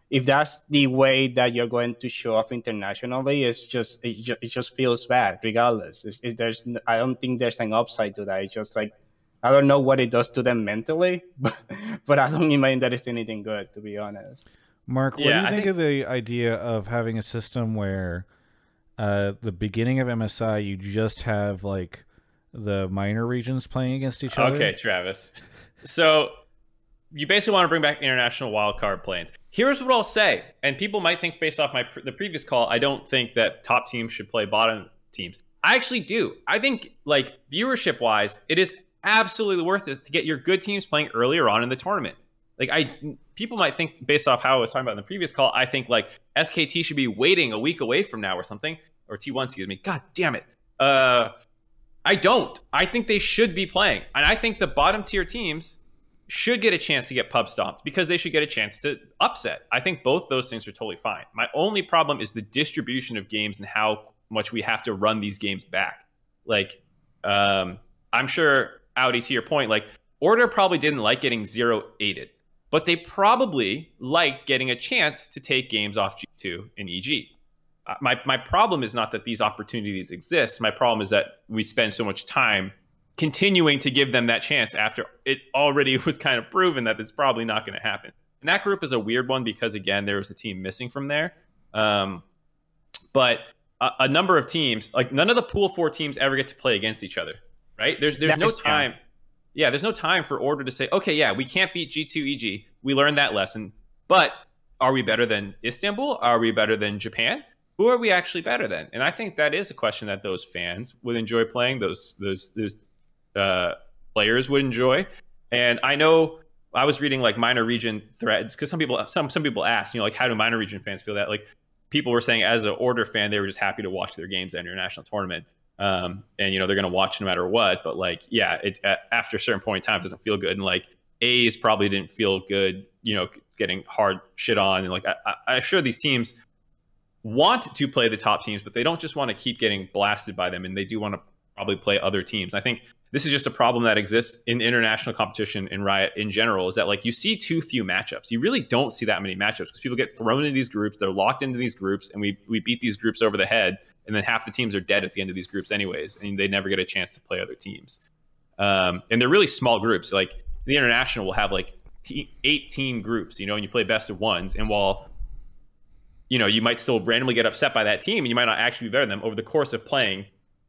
if that's the way that you're going to show off internationally, it's just it just, it just feels bad, regardless. It's, it's, there's I don't think there's an upside to that. It's just like I don't know what it does to them mentally, but but I don't imagine that it's anything good, to be honest. Mark what Yeah, do you think, think- of the idea of having a system where uh the beginning of msi you just have like the minor regions playing against each other Okay, Travis. So you basically want to bring back international wildcard planes. Here's what I'll say, and people might think based off my pr- the previous call, I don't think that top teams should play bottom teams. I actually do. I think like viewership wise, it is absolutely worth it to get your good teams playing earlier on in the tournament. Like I, people might think based off how I was talking about in the previous call, I think like SKT should be waiting a week away from now or something, or T1, excuse me. God damn it. Uh, I don't. I think they should be playing. And I think the bottom tier teams should get a chance to get pub stomped because they should get a chance to upset. I think both those things are totally fine. My only problem is the distribution of games and how much we have to run these games back. Like, um, I'm sure, Audi, to your point, like, Order probably didn't like getting zero aided, but they probably liked getting a chance to take games off G2 and EG uh, my my problem is not that these opportunities exist. My problem is that we spend so much time continuing to give them that chance after it already was kind of proven that it's probably not going to happen. And that group is a weird one because again, there was a team missing from there. Um, but a, a number of teams, like none of the pool four teams, ever get to play against each other, right? There's there's no time. Yeah, there's no time for order to say, okay, yeah, we can't beat G2 EG. We learned that lesson, but are we better than Istanbul? Are we better than Japan? who are we actually better than? And I think that is a question that those fans would enjoy playing. Those those those uh, players would enjoy. And I know I was reading like minor region threads because some people some some people asked, you know, like how do minor region fans feel that? Like people were saying as an order fan, they were just happy to watch their games at international tournament. Um, and you know they're going to watch no matter what. But like, yeah, it after a certain point in time, it doesn't feel good. And like A's probably didn't feel good, you know, getting hard shit on. And like, I, I'm sure these teams want to play the top teams, but they don't just want to keep getting blasted by them, and they do want to probably play other teams. I think this is just a problem that exists in international competition in Riot in general. Is that like you see too few matchups? You really don't see that many matchups because people get thrown into these groups, they're locked into these groups, and we we beat these groups over the head, and then half the teams are dead at the end of these groups anyways, and they never get a chance to play other teams. Um, and they're really small groups. Like the international will have like eight team groups, you know, and you play best of ones, and while you know, you might still randomly get upset by that team and you might not actually be better than them over the course of playing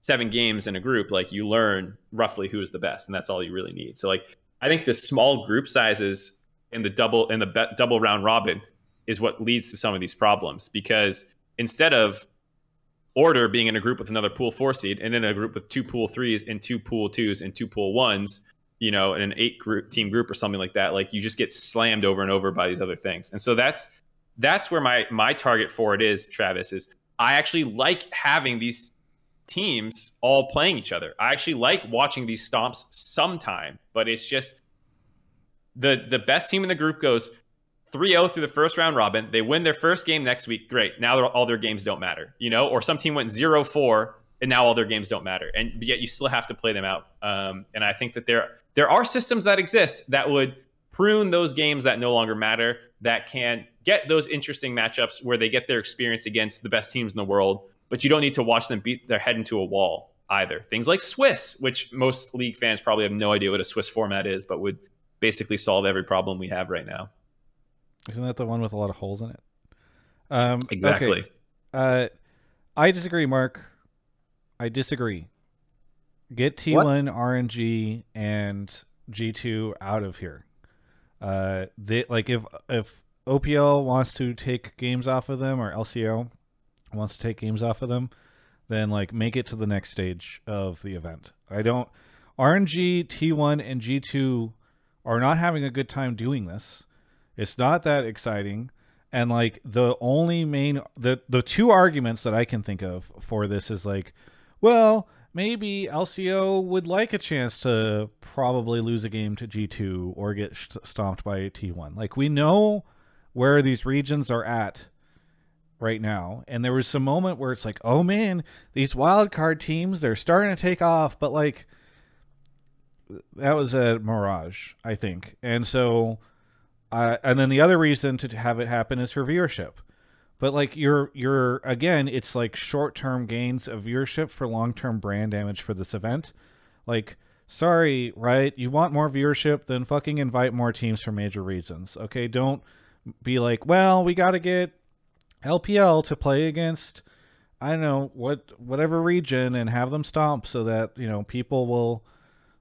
seven games in a group. Like you learn roughly who is the best, and that's all you really need. So, like, I think the small group sizes in the double in the be- double round robin is what leads to some of these problems because instead of order being in a group with another pool four seed and in a group with two pool threes and two pool twos and two pool ones, you know, in an eight group team group or something like that, like you just get slammed over and over by these other things. And so that's that's where my my target for it is, Travis, is I actually like having these teams all playing each other. I actually like watching these stomps sometime, but it's just the the best team in the group goes 3-0 through the first round robin. They win their first game next week. Great. Now all their games don't matter, you know? Or some team went 0-4 and now all their games don't matter. And yet you still have to play them out. Um, and I think that there there are systems that exist that would prune those games that no longer matter that can get those interesting matchups where they get their experience against the best teams in the world, but you don't need to watch them beat their head into a wall either. Things like Swiss, which most league fans probably have no idea what a Swiss format is, but would basically solve every problem we have right now. Isn't that the one with a lot of holes in it? Um, exactly. Okay. Uh, I disagree, Mark. I disagree. Get T1 what? RNG and G2 out of here. Uh, they like if if OPL wants to take games off of them or LCO wants to take games off of them, then like make it to the next stage of the event. I don't RNG, T1 and G2 are not having a good time doing this. It's not that exciting. And like the only main the the two arguments that I can think of for this is like, well, maybe LCO would like a chance to probably lose a game to G2 or get stomped by T1. Like we know where these regions are at right now. And there was some moment where it's like, oh man, these wild card teams, they're starting to take off, but like that was a mirage, I think. And so uh, and then the other reason to have it happen is for viewership. But like you're you're again, it's like short-term gains of viewership for long-term brand damage for this event. Like sorry, right? You want more viewership, then fucking invite more teams for major reasons. Okay, don't be like, well, we got to get LPL to play against I don't know what whatever region and have them stomp so that you know people will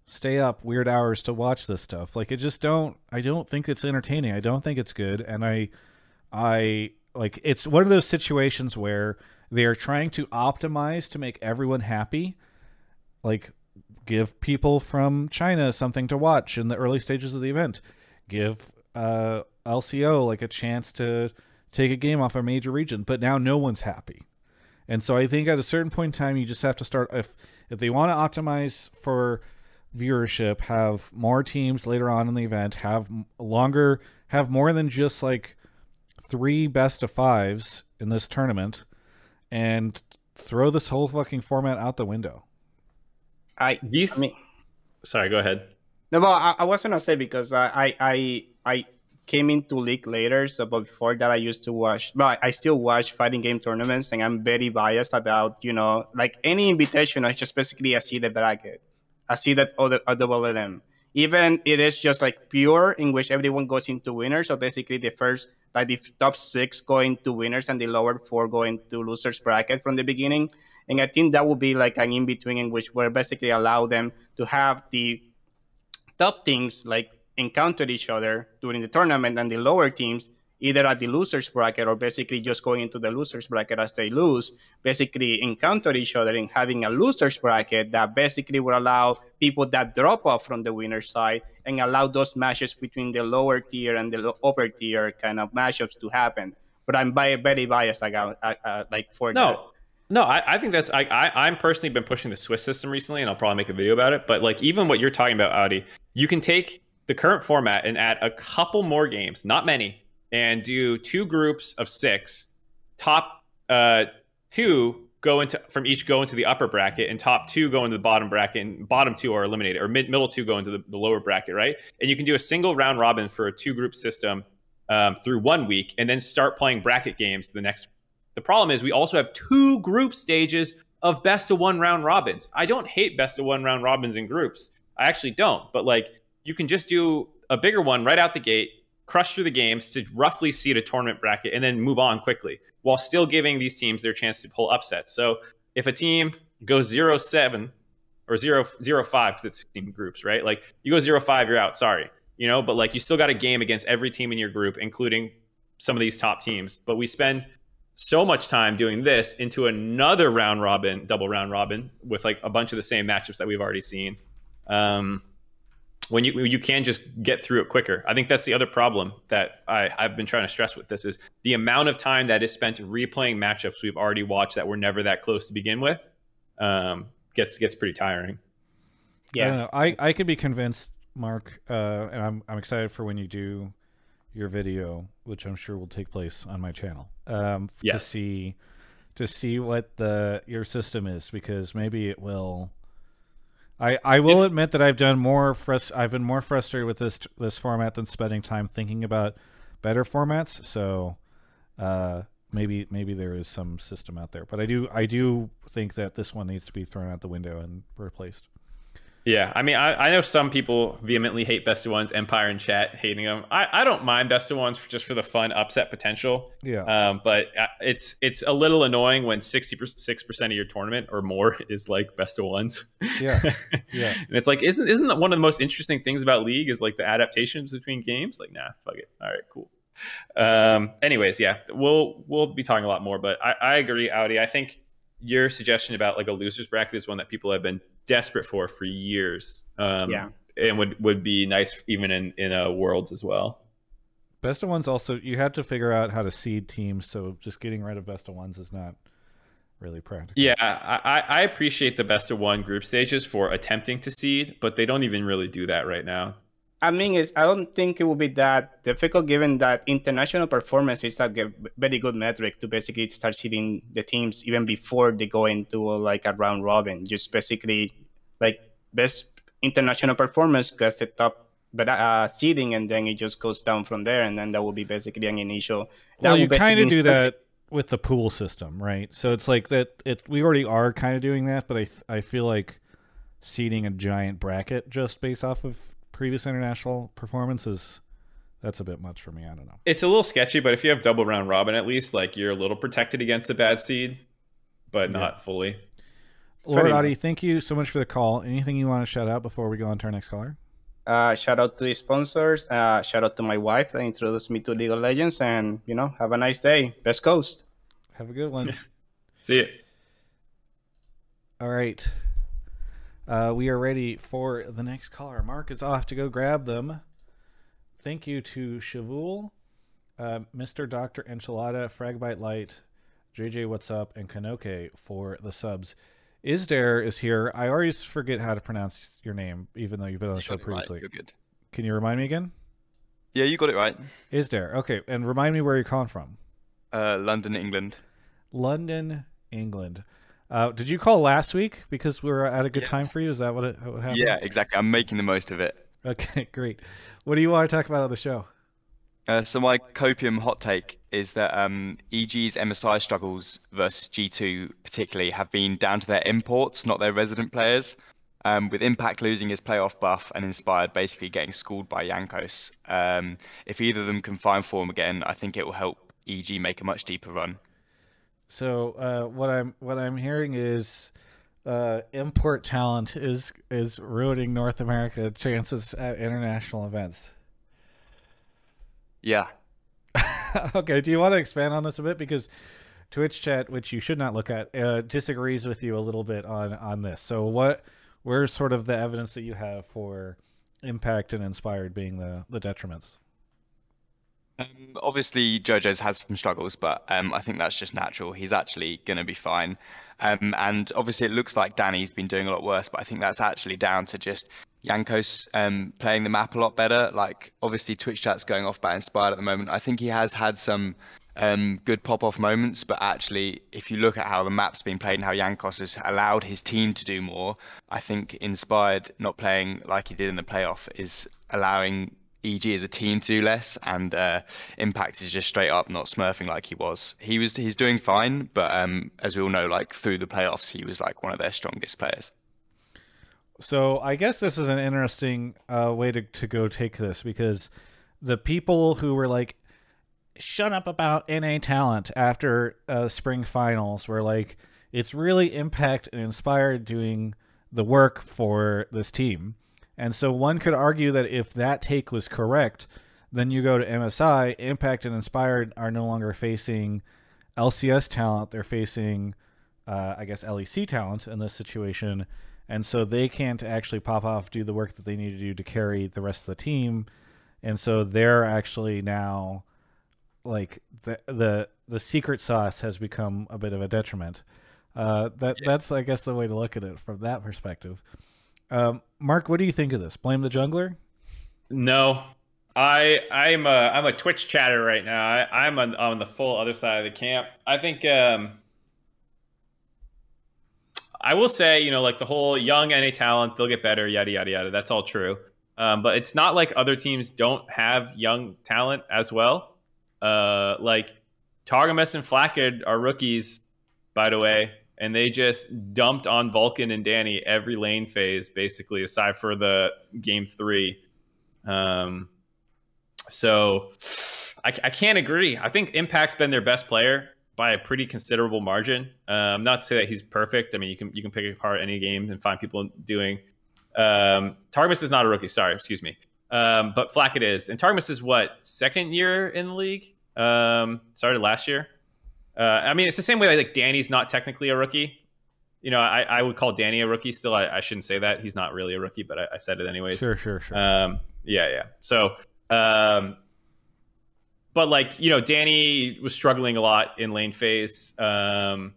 stay up weird hours to watch this stuff. Like it just don't I don't think it's entertaining. I don't think it's good and I I like it's one of those situations where they are trying to optimize to make everyone happy. Like give people from China something to watch in the early stages of the event. Give uh LCO like a chance to take a game off a major region, but now no one's happy. And so I think at a certain point in time, you just have to start if if they want to optimize for viewership, have more teams later on in the event, have longer, have more than just like three best of fives in this tournament, and throw this whole fucking format out the window. I these. I mean, sorry, go ahead. No, but I, I was gonna say because I I I came into league later, so but before that I used to watch. But I still watch fighting game tournaments, and I'm very biased about you know like any invitation. I just basically I see the bracket, a seeded other a double elim. Even it is just like pure in which everyone goes into winners. So basically the first like the top six going to winners and the lower four going to losers bracket from the beginning. And I think that would be like an in between in which we're basically allow them to have the top teams like encounter each other during the tournament and the lower teams either at the losers bracket or basically just going into the losers bracket as they lose basically encounter each other and having a losers bracket that basically would allow people that drop off from the winner side and allow those matches between the lower tier and the upper tier kind of matchups to happen but i'm very biased like, like for no. that no, I, I think that's I, I I'm personally been pushing the Swiss system recently, and I'll probably make a video about it. But like even what you're talking about, Audi, you can take the current format and add a couple more games, not many, and do two groups of six. Top uh, two go into from each go into the upper bracket, and top two go into the bottom bracket, and bottom two are eliminated, or mid middle two go into the, the lower bracket, right? And you can do a single round robin for a two group system um, through one week, and then start playing bracket games the next. The problem is we also have two group stages of best of one round robins. I don't hate best of one round robins in groups. I actually don't, but like you can just do a bigger one right out the gate, crush through the games to roughly seed a tournament bracket, and then move on quickly while still giving these teams their chance to pull upsets. So if a team goes 0 7 or 0 0 5, because it's team groups, right? Like you go 0 5, you're out. Sorry. You know, but like you still got a game against every team in your group, including some of these top teams. But we spend so much time doing this into another round robin, double round robin with like a bunch of the same matchups that we've already seen. Um, when you you can just get through it quicker. I think that's the other problem that I, I've been trying to stress with this is the amount of time that is spent replaying matchups we've already watched that were never that close to begin with um, gets gets pretty tiring. I don't know. I, I could be convinced, Mark, uh, and I'm I'm excited for when you do your video, which I'm sure will take place on my channel. Um, f- to see to see what the your system is because maybe it will. I I will It's- admit that I've done more frust- I've been more frustrated with this this format than spending time thinking about better formats. So, uh, maybe maybe there is some system out there, but I do I do think that this one needs to be thrown out the window and replaced. Yeah, I mean, I, I know some people vehemently hate best of ones. Empire in chat hating them. I, I don't mind best of ones for, just for the fun upset potential. Yeah. Um, but uh, it's it's a little annoying when sixty six percent of your tournament or more is like best of ones. Yeah. Yeah. and it's like, isn't isn't that one of the most interesting things about League is like the adaptations between games? Like, nah, fuck it. All right, cool. Um, anyways, yeah, we'll we'll be talking a lot more, but I, I agree, Audi. I think your suggestion about like a losers bracket is one that people have been desperate for for years. Um, Yeah. and would would be nice even in in uh, worlds as well. Best of ones also you had to figure out how to seed teams, so just getting rid of best of ones is not really practical. Yeah, I, I- I appreciate the best of one group stages for attempting to seed, but they don't even really do that right now. I mean, it's, I don't think it will be that difficult given that international performance is a very good metric to basically start seeding the teams even before they go into uh, like a round robin. Just basically like best international performance gets the top but uh, seeding, and then it just goes down from there, and then that will be basically an initial. that Well, you kind of do that with the pool system, right? So it's like that. It we already are kind of doing that, but I I feel like seeding a giant bracket just based off of previous international performances. That's a bit much for me. I don't know. It's a little sketchy, but if you have double round robin, at least like you're a little protected against the bad seed, but Yeah. not fully. Lord enough. Audie, thank you so much for the call. Anything you want to shout out before we go on to our next caller? Uh, shout out to the sponsors. Uh, shout out to my wife that introduced me to League of Legends, and you know, have a nice day. Best coast. Have a good one. See you. All right. Uh, we are ready for the next caller. Mark is off to go grab them. Thank you to Shavul, uh, Mr. Dr. Enchilada, Fragbite Light, JJ What's Up, and Kanoke for the subs. Isdare is here. I always forget how to pronounce your name, even though you've been on the show it right. previously. You're good. Can you remind me again? Yeah, you got it right. Isdare. Okay, and remind me where you're calling from. Uh, London, England. London, England. Uh, did you call last week because we were at a good Yeah. time for you? Is that what, it, what happened? Yeah, exactly. I'm making the most of it. Okay, great. What do you want to talk about on the show? Uh, so my copium hot take is that um, EG's MSI struggles versus G2 particularly have been down to their imports, not their resident players. Um, with Impact losing his playoff buff and Inspired basically getting schooled by Jankos. Um, if either of them can find form again, I think it will help EG make a much deeper run. So uh, what I'm what I'm hearing is uh, import talent is is ruining North America chances at international events. Yeah. okay, do you want to expand on this a bit because Twitch chat, which you should not look at, uh, disagrees with you a little bit on on this. So what where's sort of the evidence that you have for impact and inspired being the the detriments? Um, obviously, JoJo's had some struggles, but um, I think that's just natural. He's actually going to be fine. Um, and obviously, it looks like Danny's been doing a lot worse, but I think that's actually down to just Jankos um, playing the map a lot better. Like, obviously, Twitch chat's going off by Inspired at the moment. I think he has had some um, good pop off moments, but actually, if you look at how the map's been played and how Jankos has allowed his team to do more, I think Inspired not playing like he did in the playoff is allowing EG as a team to do less, and uh, Impact is just straight up not smurfing like he was. He was he's doing fine, but um, as we all know, like through the playoffs, he was like one of their strongest players. So I guess this is an interesting uh, way to, to go take this because the people who were like, shut up about NA talent after uh, spring finals were like, it's really impact and inspired doing the work for this team. And so one could argue that if that take was correct, then you go to MSI, Impact and Inspired are no longer facing LCS talent. They're facing, uh, I guess, LEC talent in this situation. and so they can't actually pop off do the work that they need to do to carry the rest of the team, and so they're actually now like the the the secret sauce has become a bit of a detriment. Uh, that Yeah. that's I guess the way to look at it from that perspective. Um, Mark, what do you think of this? Blame the jungler? No, I I'm a I'm a Twitch chatter right now. I, I'm on, on the full other side of the camp. I think um, I will say you know like the whole young NA talent they'll get better yada yada yada. That's all true. Um, but it's not like other teams don't have young talent as well. Uh, like Targamas and Flakked are rookies, by the way, and they just dumped on Vulcan and Danny every lane phase basically, aside for the game three. Um, so I, I can't agree. I think Impact's been their best player by a pretty considerable margin. Um, not to say that he's perfect. I mean, you can you can pick apart any game and find people doing. Um, Targus is not a rookie. Sorry, excuse me. Um, but Flakked is, and Targus is what second year in the league. Um, started last year. Uh, I mean, it's the same way that, like Danny's not technically a rookie. You know, I, I would call Danny a rookie. Still, I, I shouldn't say that he's not really a rookie, but I, I said it anyways. Sure, sure, sure. Um, yeah, yeah. So, um, but like you know, Danny was struggling a lot in lane phase. Um,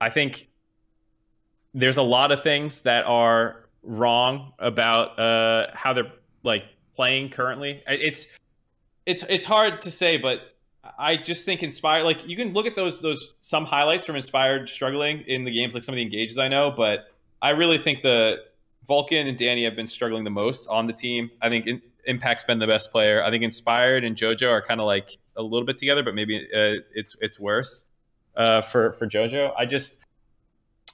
I think there's a lot of things that are wrong about uh, how they're like playing currently. It's it's it's hard to say, but I just think inspired. Like you can look at those those some highlights from inspired struggling in the games, like some of the engages I know, but I really think the Vulcan and Danny have been struggling the most on the team. I think in, Impact's been the best player. I think Inspired and JoJo are kind of like a little bit together, but maybe uh, it's it's worse uh, for for JoJo. I just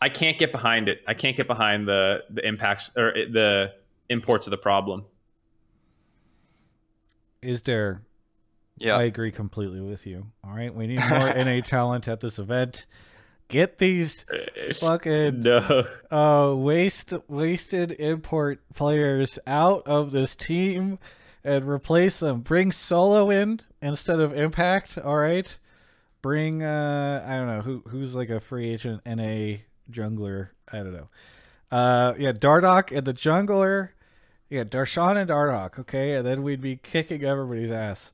I can't get behind it. I can't get behind the the impacts or the imports of the problem. Is there Yeah. I agree completely with you. All right, we need more NA talent at this event. Get these fucking no. uh waste wasted import players out of this team and replace them. Bring solo in instead of impact, all right? Bring uh I don't know who who's like a free agent NA jungler, I don't know. Uh yeah, Dardoch and the jungler. Yeah, Darshan and Dardoch, okay? And then we'd be kicking everybody's ass.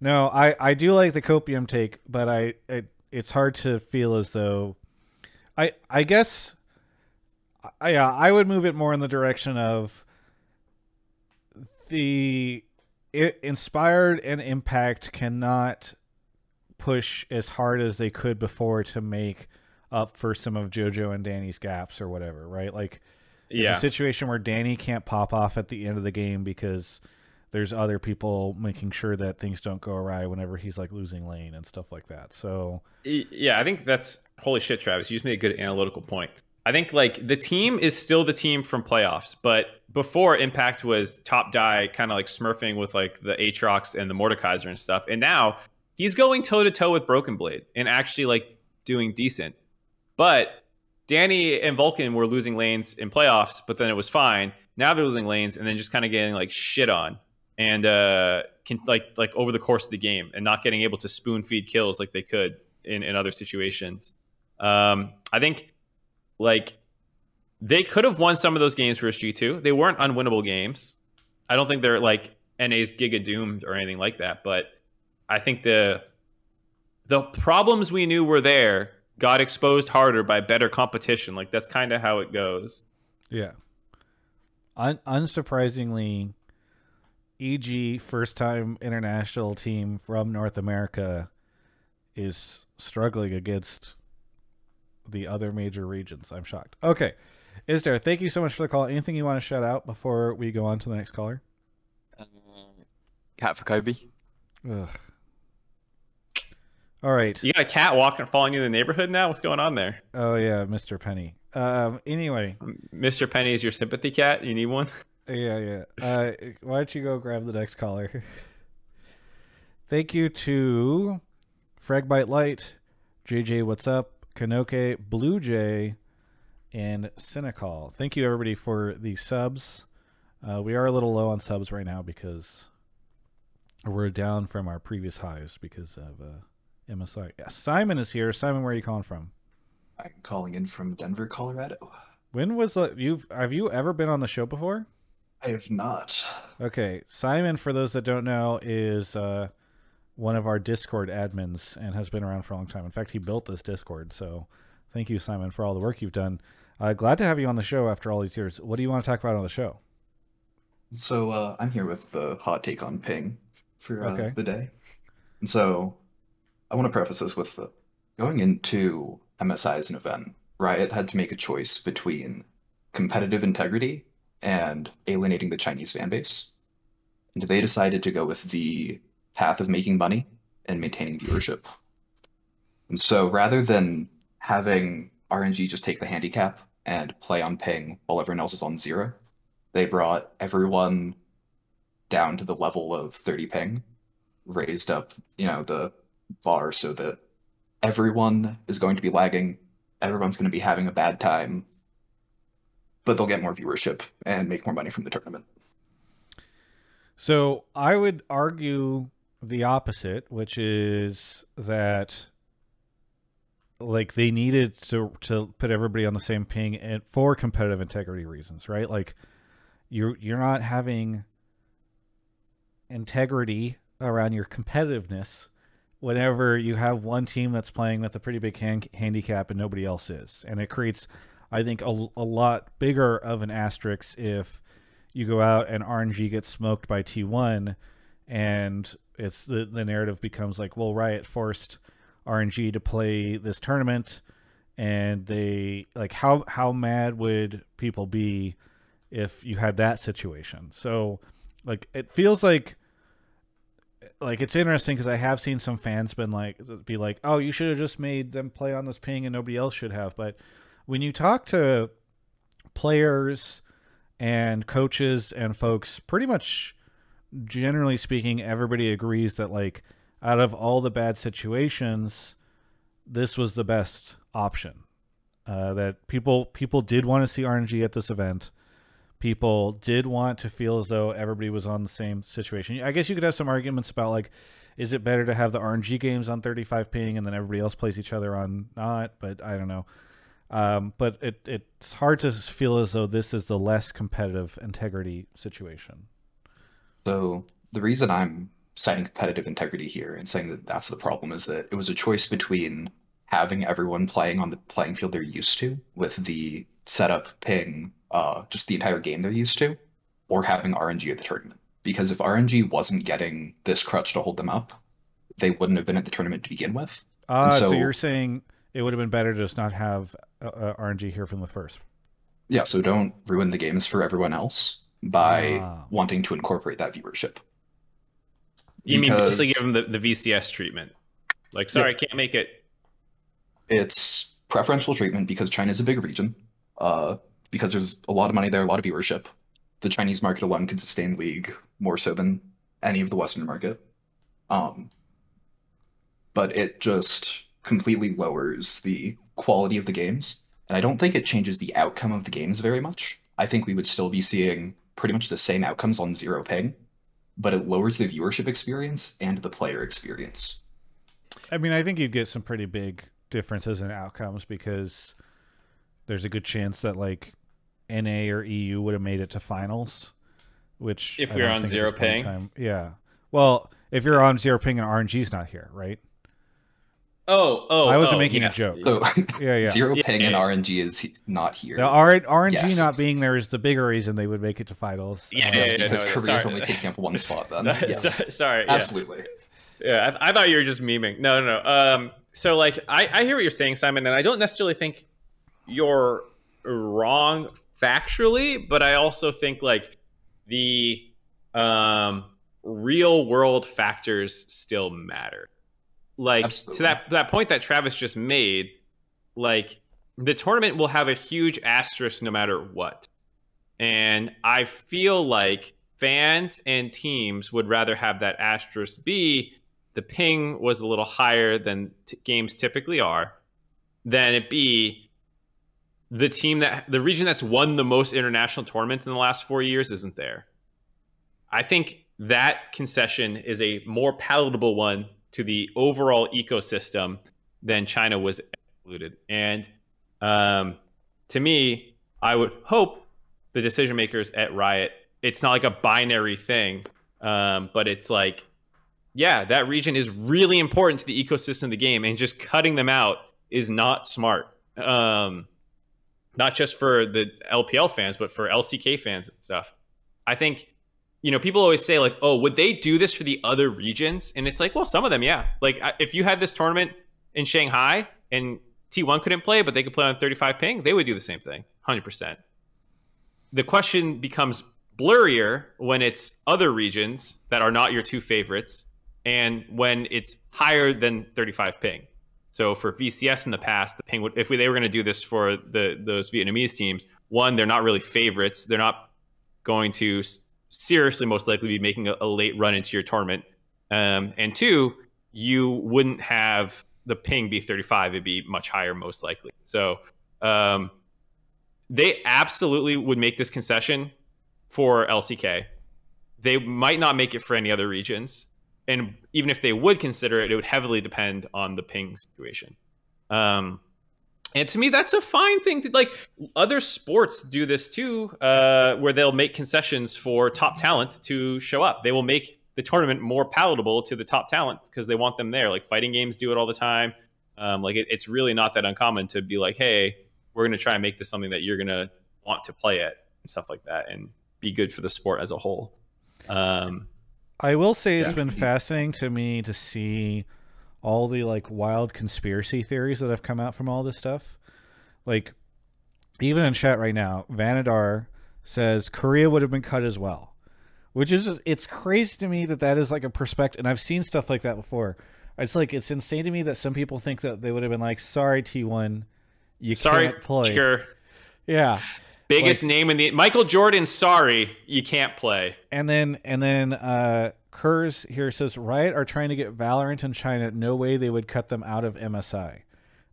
No, I I do like the copium take, but I it, it's hard to feel as though I I guess I, yeah, I would move it more in the direction of the i inspired and impact cannot push as hard as they could before to make up for some of JoJo and Danny's gaps or whatever, right? Like it's Yeah. a situation where Danny can't pop off at the end of the game because there's other people making sure that things don't go awry whenever he's like losing lane and stuff like that. So Yeah, I think that's holy shit, Travis. You just made a good analytical point. I think like the team is still the team from playoffs, but before Impact was top die, kind of like smurfing with like the Aatrox and the Mordekaiser and stuff, and now he's going toe to toe with Broken Blade and actually like doing decent. But Danny and Vulcan were losing lanes in playoffs, but then it was fine. Now they're losing lanes and then just kind of getting like shit on and uh can like like over the course of the game and not getting able to spoon feed kills like they could in, in other situations. Um, I think like they could have won some of those games versus G2. They weren't unwinnable games. I don't think they're like NA's Giga doomed or anything like that, but I think the the problems we knew were there got exposed harder by better competition. Like that's kind of how it goes. Yeah. Un- unsurprisingly, EG first time international team from North America is struggling against the other major regions. I'm shocked. Okay. Is there? Thank you so much for the call. Anything you want to shout out before we go on to the next caller? Cat for Kobe. Ugh. All right. You got a cat walking following you in the neighborhood now? What's going on there? Oh yeah, Mr. Penny. Um. Anyway, Mr. Penny is your sympathy cat. You need one? Yeah, yeah. Uh, why don't you go grab the next caller? Thank you to Fragbite Light, JJ What's Up, Kanoke, Blue Jay, and Cinecall. Thank you everybody for the subs. Uh, we are a little low on subs right now because we're down from our previous highs because of uh, MSI. Yeah, Simon is here. Simon, where are you calling from? I'm calling in from Denver, Colorado. When was the you've have you ever been on the show before? I have not. Okay, Simon, for those that don't know, is uh, one of our Discord admins and has been around for a long time. In fact, he built this Discord. So, thank you, Simon, for all the work you've done. Uh, glad to have you on the show after all these years. What do you want to talk about on the show? So uh, I'm here with the hot take on ping for uh, Okay. the day. And so I want to preface this with the, going into MSI as an event, Riot had to make a choice between competitive integrity and alienating the Chinese fan base. And they decided to go with the path of making money and maintaining viewership. And so rather than having RNG just take the handicap and play on ping while everyone else is on zero, they brought everyone down to the level of 30 ping, raised up, you know, the bar so that everyone is going to be lagging, everyone's going to be having a bad time, but they'll get more viewership and make more money from the tournament. So I would argue the opposite, which is that like they needed to to put everybody on the same ping and for competitive integrity reasons, right? Like you're you're not having integrity around your competitiveness whenever you have one team that's playing with a pretty big hand, handicap and nobody else is, and it creates, I think, a, a lot bigger of an asterisk if you go out and RNG gets smoked by T1 and it's the the narrative becomes like, well, Riot forced RNG to play this tournament and they like how how mad would people be if you had that situation. So like it feels like like it's interesting because I have seen some fans been like be like, "Oh, you should have just made them play on this ping and nobody else should have." But when you talk to players and coaches and folks, pretty much generally speaking, everybody agrees that like out of all the bad situations, this was the best option. Uh, that people people did want to see RNG at this event. People did want to feel as though everybody was on the same situation. I guess you could have some arguments about like, is it better to have the RNG games on 35 ping and then everybody else plays each other on not? But I don't know. Um, but it it's hard to feel as though this is the less competitive integrity situation. So the reason I'm citing competitive integrity here and saying that that's the problem is that it was a choice between having everyone playing on the playing field they're used to with the setup ping, uh, just the entire game they're used to, or having RNG at the tournament. Because if RNG wasn't getting this crutch to hold them up, they wouldn't have been at the tournament to begin with. Uh, so, so- you're saying it would have been better to just not have uh, uh, RNG here from the first. Yeah, so don't ruin the games for everyone else by Ah. wanting to incorporate that viewership. You mean basically give them the, the VCS treatment? Like, sorry, I can't make it. it's preferential treatment because China is a big region. Uh, because there's a lot of money there, a lot of viewership. The Chinese market alone could sustain League more so than any of the Western market. Um, but it just completely lowers the quality of the games, and I don't think it changes the outcome of the games very much. I think we would still be seeing pretty much the same outcomes on zero ping, but it lowers the viewership experience and the player experience. I mean, I think you'd get some pretty big differences in outcomes because there's a good chance that like NA or EU would have made it to finals, which If I we're on zero this point in ping? time- yeah. Well, if you're on zero ping and RNG's not here, right? Oh, oh, I wasn't oh, making a joke. So Yeah, yeah. zero Yeah, ping and yeah. RNG is not here. The R- RNG Yes. not being there is the bigger reason they would make it to finals. Yeah, Yes, yeah, because no, Korea's sorry. only taking up one spot then. Sorry, yes, sorry, yeah. absolutely. Yeah, I, I thought you were just memeing. No, no, no. Um, so like, I, I hear what you're saying, Simon, and I don't necessarily think you're wrong factually, but I also think like the um, real world factors still matter. Like Absolutely. to that that point that Travis just made, like the tournament will have a huge asterisk no matter what. And I feel like fans and teams would rather have that asterisk be the ping was a little higher than t- games typically are, than it be the team that the region that's won the most international tournaments in the last four years isn't there. I think that concession is a more palatable one to the overall ecosystem than China was excluded. And um, to me, I would hope the decision makers at Riot, it's not like a binary thing, um, but it's like, yeah, that region is really important to the ecosystem of the game, and just cutting them out is not smart. Um, not just for the LPL fans, but for LCK fans and stuff. I think, you know, people always say, like, oh, would they do this for the other regions? And it's like, well, some of them, yeah. Like, if you had this tournament in Shanghai and T1 couldn't play, but they could play on 35 ping, they would do the same thing, 100%. The question becomes blurrier when it's other regions that are not your two favorites and when it's higher than 35 ping. So for VCS in the past, the ping would if we, they were going to do this for the those Vietnamese teams, one they're not really favorites. They're not going to seriously most likely be making a, a late run into your tournament. Um, and two, you wouldn't have the ping be 35; it'd be much higher most likely. So um, they absolutely would make this concession for LCK. They might not make it for any other regions and even if they would consider it, it would heavily depend on the ping situation. Um, and to me, that's a fine thing to like. Other sports do this too, uh, where they'll make concessions for top talent to show up. They will make the tournament more palatable to the top talent because they want them there. Like fighting games do it all the time. Um, like it, it's really not that uncommon to be like, hey, we're going to try and make this something that you're going to want to play it and stuff like that, and be good for the sport as a whole. Um, I will say it's yeah. been fascinating to me to see all the like wild conspiracy theories that have come out from all this stuff. Like even in chat right now, Vanadar says Korea would have been cut as well, which is it's crazy to me that that is like a perspective. And I've seen stuff like that before. It's like it's insane to me that some people think that they would have been like, "Sorry, T one, you sorry, can't play." Sure. Yeah, Biggest like, name in the Michael Jordan. Sorry, you can't play. And then and then uh Kurz here says Riot are trying to get Valorant in China. No way they would cut them out of MSI.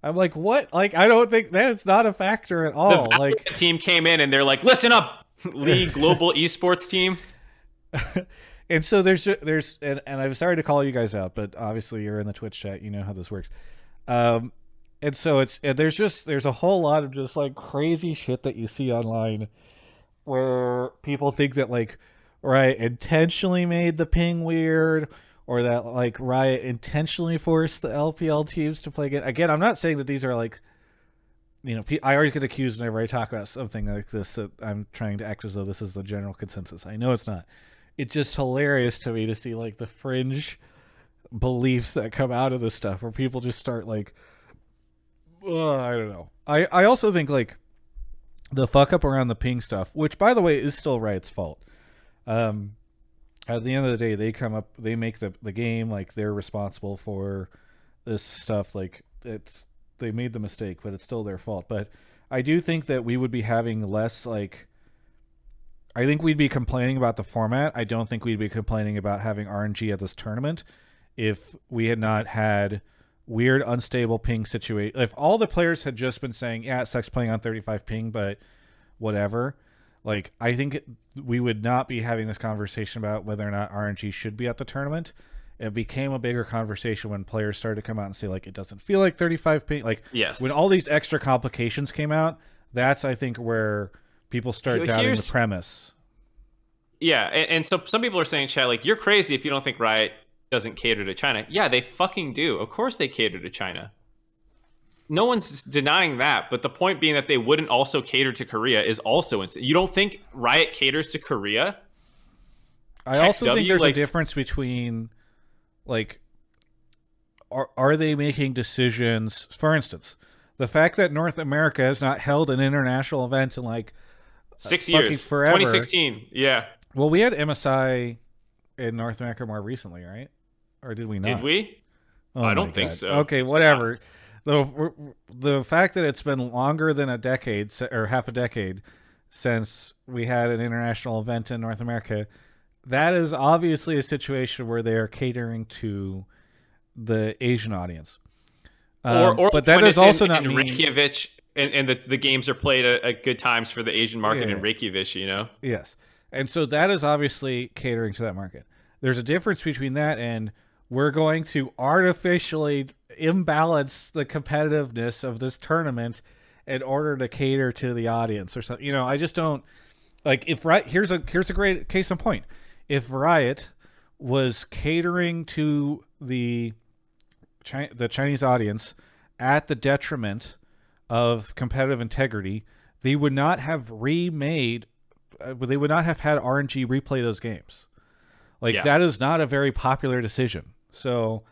I'm like, what? Like, I don't think that's not a factor at all. The like, team came in and they're like, listen up, League Global Esports Team. and so there's there's and, and I'm sorry to call you guys out, but obviously you're in the Twitch chat. You know how this works. Um, and so it's and there's just there's a whole lot of just like crazy shit that you see online where people think that like Riot intentionally made the ping weird or that like Riot intentionally forced the LPL teams to play again. Again, I'm not saying that these are like you know, I always get accused whenever I talk about something like this that I'm trying to act as though this is the general consensus. I know it's not. It's just hilarious to me to see like the fringe beliefs that come out of this stuff where people just start like uh, I don't know. I I also think like the fuck up around the ping stuff, which by the way is still Riot's fault. Um, at the end of the day, they come up, they make the the game like they're responsible for this stuff. Like it's they made the mistake, but it's still their fault. But I do think that we would be having less like. I think we'd be complaining about the format. I don't think we'd be complaining about having RNG at this tournament if we had not had weird unstable ping situation. If all the players had just been saying, "Yeah, it sucks playing on 35 ping, but whatever," like I think it, we would not be having this conversation about whether or not RNG should be at the tournament. It became a bigger conversation when players started to come out and say like it doesn't feel like 35 ping. Like yes, when all these extra complications came out, that's I think where people start Here's, doubting the premise. Yeah, and, and so some people are saying, Chad, like you're crazy if you don't think Riot doesn't cater to China. Yeah, they fucking do. Of course they cater to China. No one's denying that, but the point being that they wouldn't also cater to Korea is also insane. You don't think Riot caters to Korea? I Tech also w, think there's like, a difference between like are are they making decisions for instance, the fact that North America has not held an international event in like 6 years. Forever. 2016. Yeah. Well, we had MSI in North America more recently, right? or did we not? Did we? Oh I don't think so. Okay, whatever. Uh, The the fact that it's been longer than a decade or half a decade since we had an international event in North America, that is obviously a situation where they are catering to the Asian audience. Um, or, or but that is also in, not in Reykjavik, and, and, the, the games are played at, at good times for the Asian market yeah. in Reykjavik. You know. Yes, and so that is obviously catering to that market. There's a difference between that and we're going to artificially imbalance the competitiveness of this tournament in order to cater to the audience or something. You know, I just don't like if right here's a here's a great case in point. If Riot was catering to the Chi- the Chinese audience at the detriment of competitive integrity, they would not have remade. Uh, they would not have had RNG replay those games. Like Yeah. that is not a very popular decision. So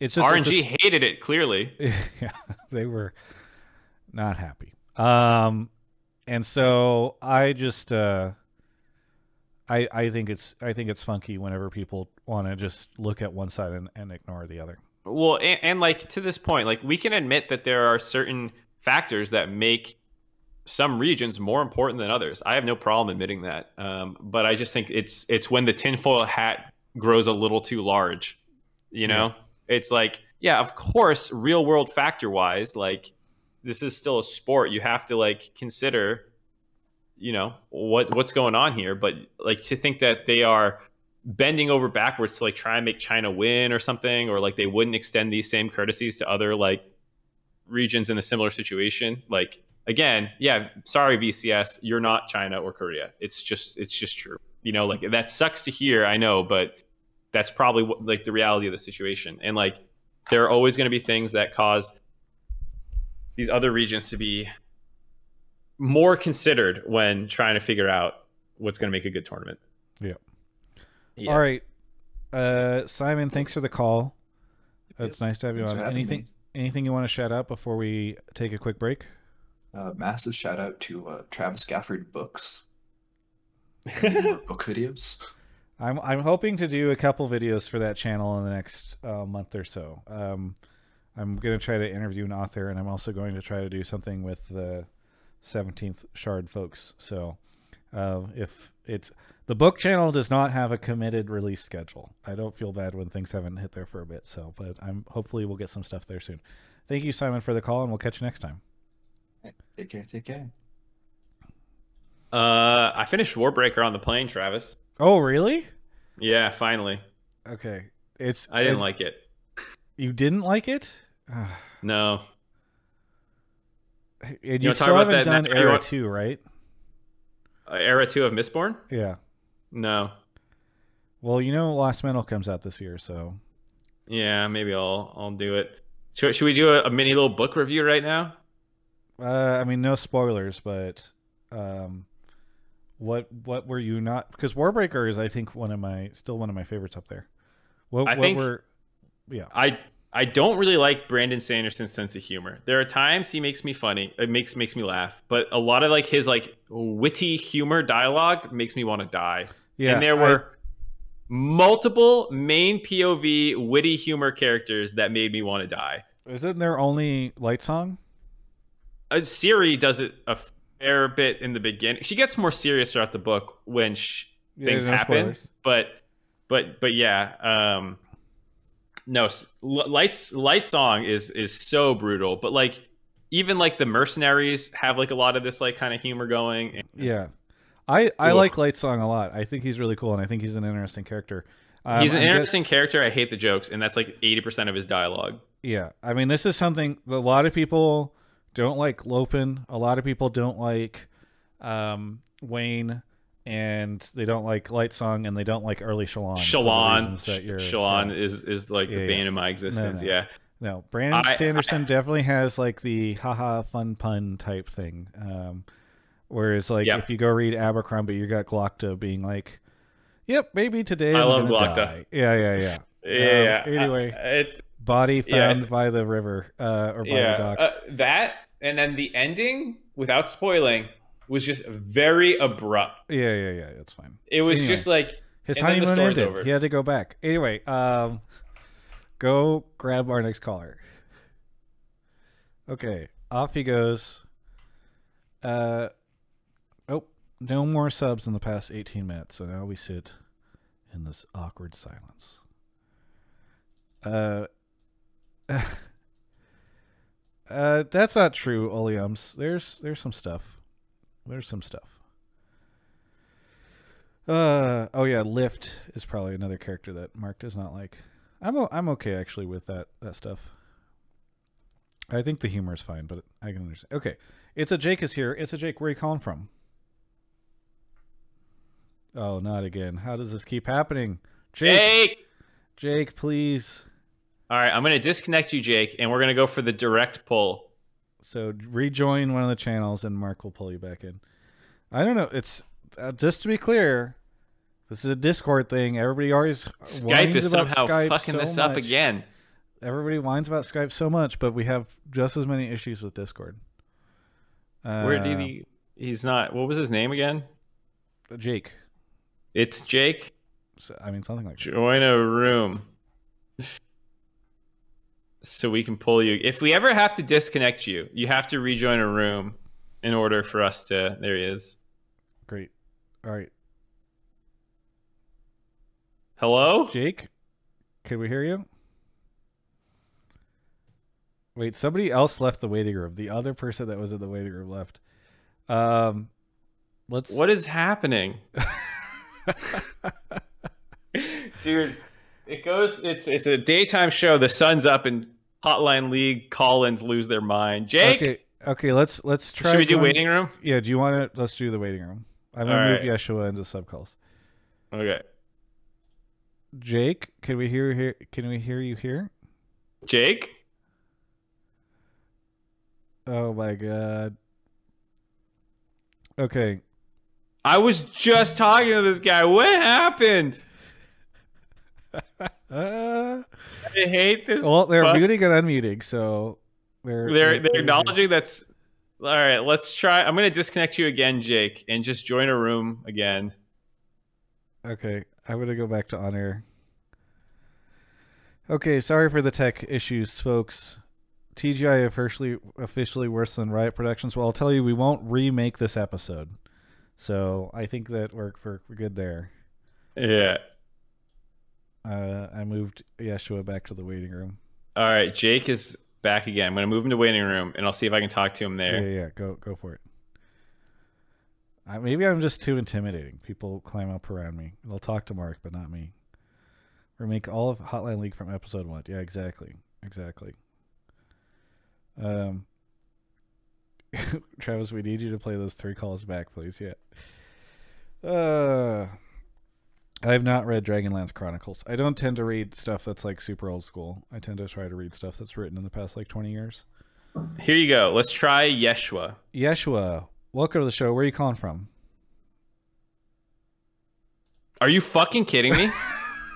it's just RNG just- hated it clearly. yeah, they were not happy. Um, and so I just, uh, I I think it's I think it's funky whenever people want to just look at one side and, and ignore the other. Well, and, and like to this point, like we can admit that there are certain factors that make some regions more important than others. I have no problem admitting that. Um, but I just think it's it's when the tinfoil hat grows a little too large. You know, it's like, yeah, of course, real world factor wise, like this is still a sport. You have to like consider, you know, what what's going on here. But like to think that they are bending over backwards to like try and make China win or something, or like they wouldn't extend these same courtesies to other like regions in a similar situation. Like again, yeah, sorry VCS, you're not China or Korea. It's just it's just true. You know, like that sucks to hear, I know, but that's probably what, like the reality of the situation. And like there are always going to be things that cause these other regions to be more considered when trying to figure out what's going to make a good tournament. Yeah. Yeah. All right, uh, Simon, thanks for the call. It's nice to have you Thanks on. Anything me. anything you want to shout out before we take a quick break? Uh, massive shout out to uh, Travis Gafford Books. Book videos. I'm I'm hoping to do a couple videos for that channel in the next uh, month or so. Um, I'm going to try to interview an author, and I'm also going to try to do something with the 17th Shard folks. So, uh, if it's the book channel does not have a committed release schedule. I don't feel bad when things haven't hit there for a bit. So, but I'm hopefully we'll get some stuff there soon. Thank you, Simon, for the call, and we'll catch you next time. Take care, take care. Uh, I finished Warbreaker on the plane, Travis. Oh, really? Yeah, finally. Okay. It's I didn't it- like it. You didn't like it? No. And You you, wanna talk still about haven't that done? You Era want- 2, right? Uh, Era 2 of Mistborn? Yeah. No. Well, you know, Lost Metal comes out this year, so Yeah, maybe I'll I'll do it. Should, should we do a, a mini little book review right now? uh, I mean, no spoilers, but um, what what were you not? Because Warbreaker is, I think, one of my still one of my favorites up there. What, I what think- were? Yeah, I I don't really like Brandon Sanderson's sense of humor. There are times he makes me funny. It makes makes me laugh, but a lot of like his like witty humor dialogue makes me want to die. yeah. and there I- were multiple main POV witty humor characters that made me want to die. isn't there only Lightsong? Uh, Siri does it a fair bit in the beginning. She gets more serious throughout the book when sh- Yeah, things no happen. spoilers. But but but yeah, um, no lights Lightsong is is so brutal. But like even like the mercenaries have like a lot of this like kind of humor going. And- Yeah, I I Ugh. like Lightsong a lot. I think he's really cool, and I think he's an interesting character. Um, He's an I'm guess- interesting character. I hate the jokes, and that's like eighty percent of his dialogue. Yeah, I mean, this is something that a lot of people don't like. Lopen, a lot of people don't like um, Wayne, and they don't like Lightsong, and they don't like early Shallan. Shallan, reasons that you're- Shallan yeah. is is like Yeah, the yeah. bane of my existence. no. Yeah, No, Brandon I- Sanderson definitely has like the haha fun pun type thing. Um, whereas like Yeah. if you go read Abercrombie, you got Glokta being like, "Yep, maybe today I I'm love Glokta. die." Yeah, yeah, yeah. yeah. Um, anyway. I- it's Body found it's- by the river uh, or by the yeah docks. uh, that, and then the ending, without spoiling, was just very abrupt. yeah, yeah, yeah. That's fine. It was Anyway. just like His then the honeymoon ended. over. He had to go back. Anyway, um, go grab our next caller. Okay, off he goes. Uh, oh, no more subs in the past 18 minutes, so now we sit in this awkward silence. Uh, uh, that's not true, Oleums. There's there's some stuff. There's some stuff. Uh oh yeah, Lift is probably another character that Mark does not like. I'm o- I'm okay actually with that that stuff. I think the humor is fine, but I can understand. Okay, it's a Jake is here. It's a Jake. Where are you calling from? Oh, not again. How does this keep happening? Jake, Jake. Jake, please. All right, I'm gonna disconnect you, Jake, and we're gonna go for the direct pull. So rejoin one of the channels, and Mark will pull you back in. I don't know. It's uh, just to be clear. This is a Discord thing. Everybody always Skype is somehow Skype fucking so this up again. Everybody whines about Skype so much, but we have just as many issues with Discord. Uh, Where did he? He's not. What was his name again? Jake. It's Jake. So, I mean, something like that. Join a room. So we can pull you. If we ever have to disconnect you, you have to rejoin a room in order for us to. There he is. Great. All right, Hello? Jake. Can we hear you? Wait, somebody else left the waiting room. The other person that was in the waiting room left. Um, let's. What is happening? Dude, it goes it's it's a daytime show. The sun's up and Hotline League Collins lose their mind. Jake, Okay. Okay. Let's let's try. should we do going- waiting room? Yeah. Do you want to? Let's do the waiting room. I'm gonna All move right. Yeshua into sub calls. Okay. Jake, can we hear here? Can we hear you here? Jake? Oh my god. Okay. I was just talking to this guy. What happened? I hate this. well, they're fuck- muting and unmuting, so they're They're they're acknowledging that's all right. Let's try. I'm gonna disconnect you again, Jake, and just join a room again. Okay, I'm gonna go back to on air. Okay, sorry for the tech issues, folks. TGI officially officially worse than Riot Productions. Well, I'll tell you, we won't remake this episode, so I think that we're, we're good there. Yeah. Uh, I moved Yeshua back to the waiting room. All right. Jake is back again. I'm gonna move him to waiting room, and I'll see if I can talk to him there. yeah, yeah. Go go for it. Uh, maybe I'm just too intimidating. People climb up around me. They'll talk to Mark, but not me. Remake all of Hotline League from episode one. Yeah, exactly, exactly. Um, Travis, we need you to play those three calls back, please. Yeah. Uh, I have not read Dragonlance Chronicles. I don't tend to read stuff that's like super old school. I tend to try to read stuff that's written in the past like 20 years. Here you go. Let's try Yeshua. Yeshua, welcome to the show. Where are you calling from? Are you fucking kidding me?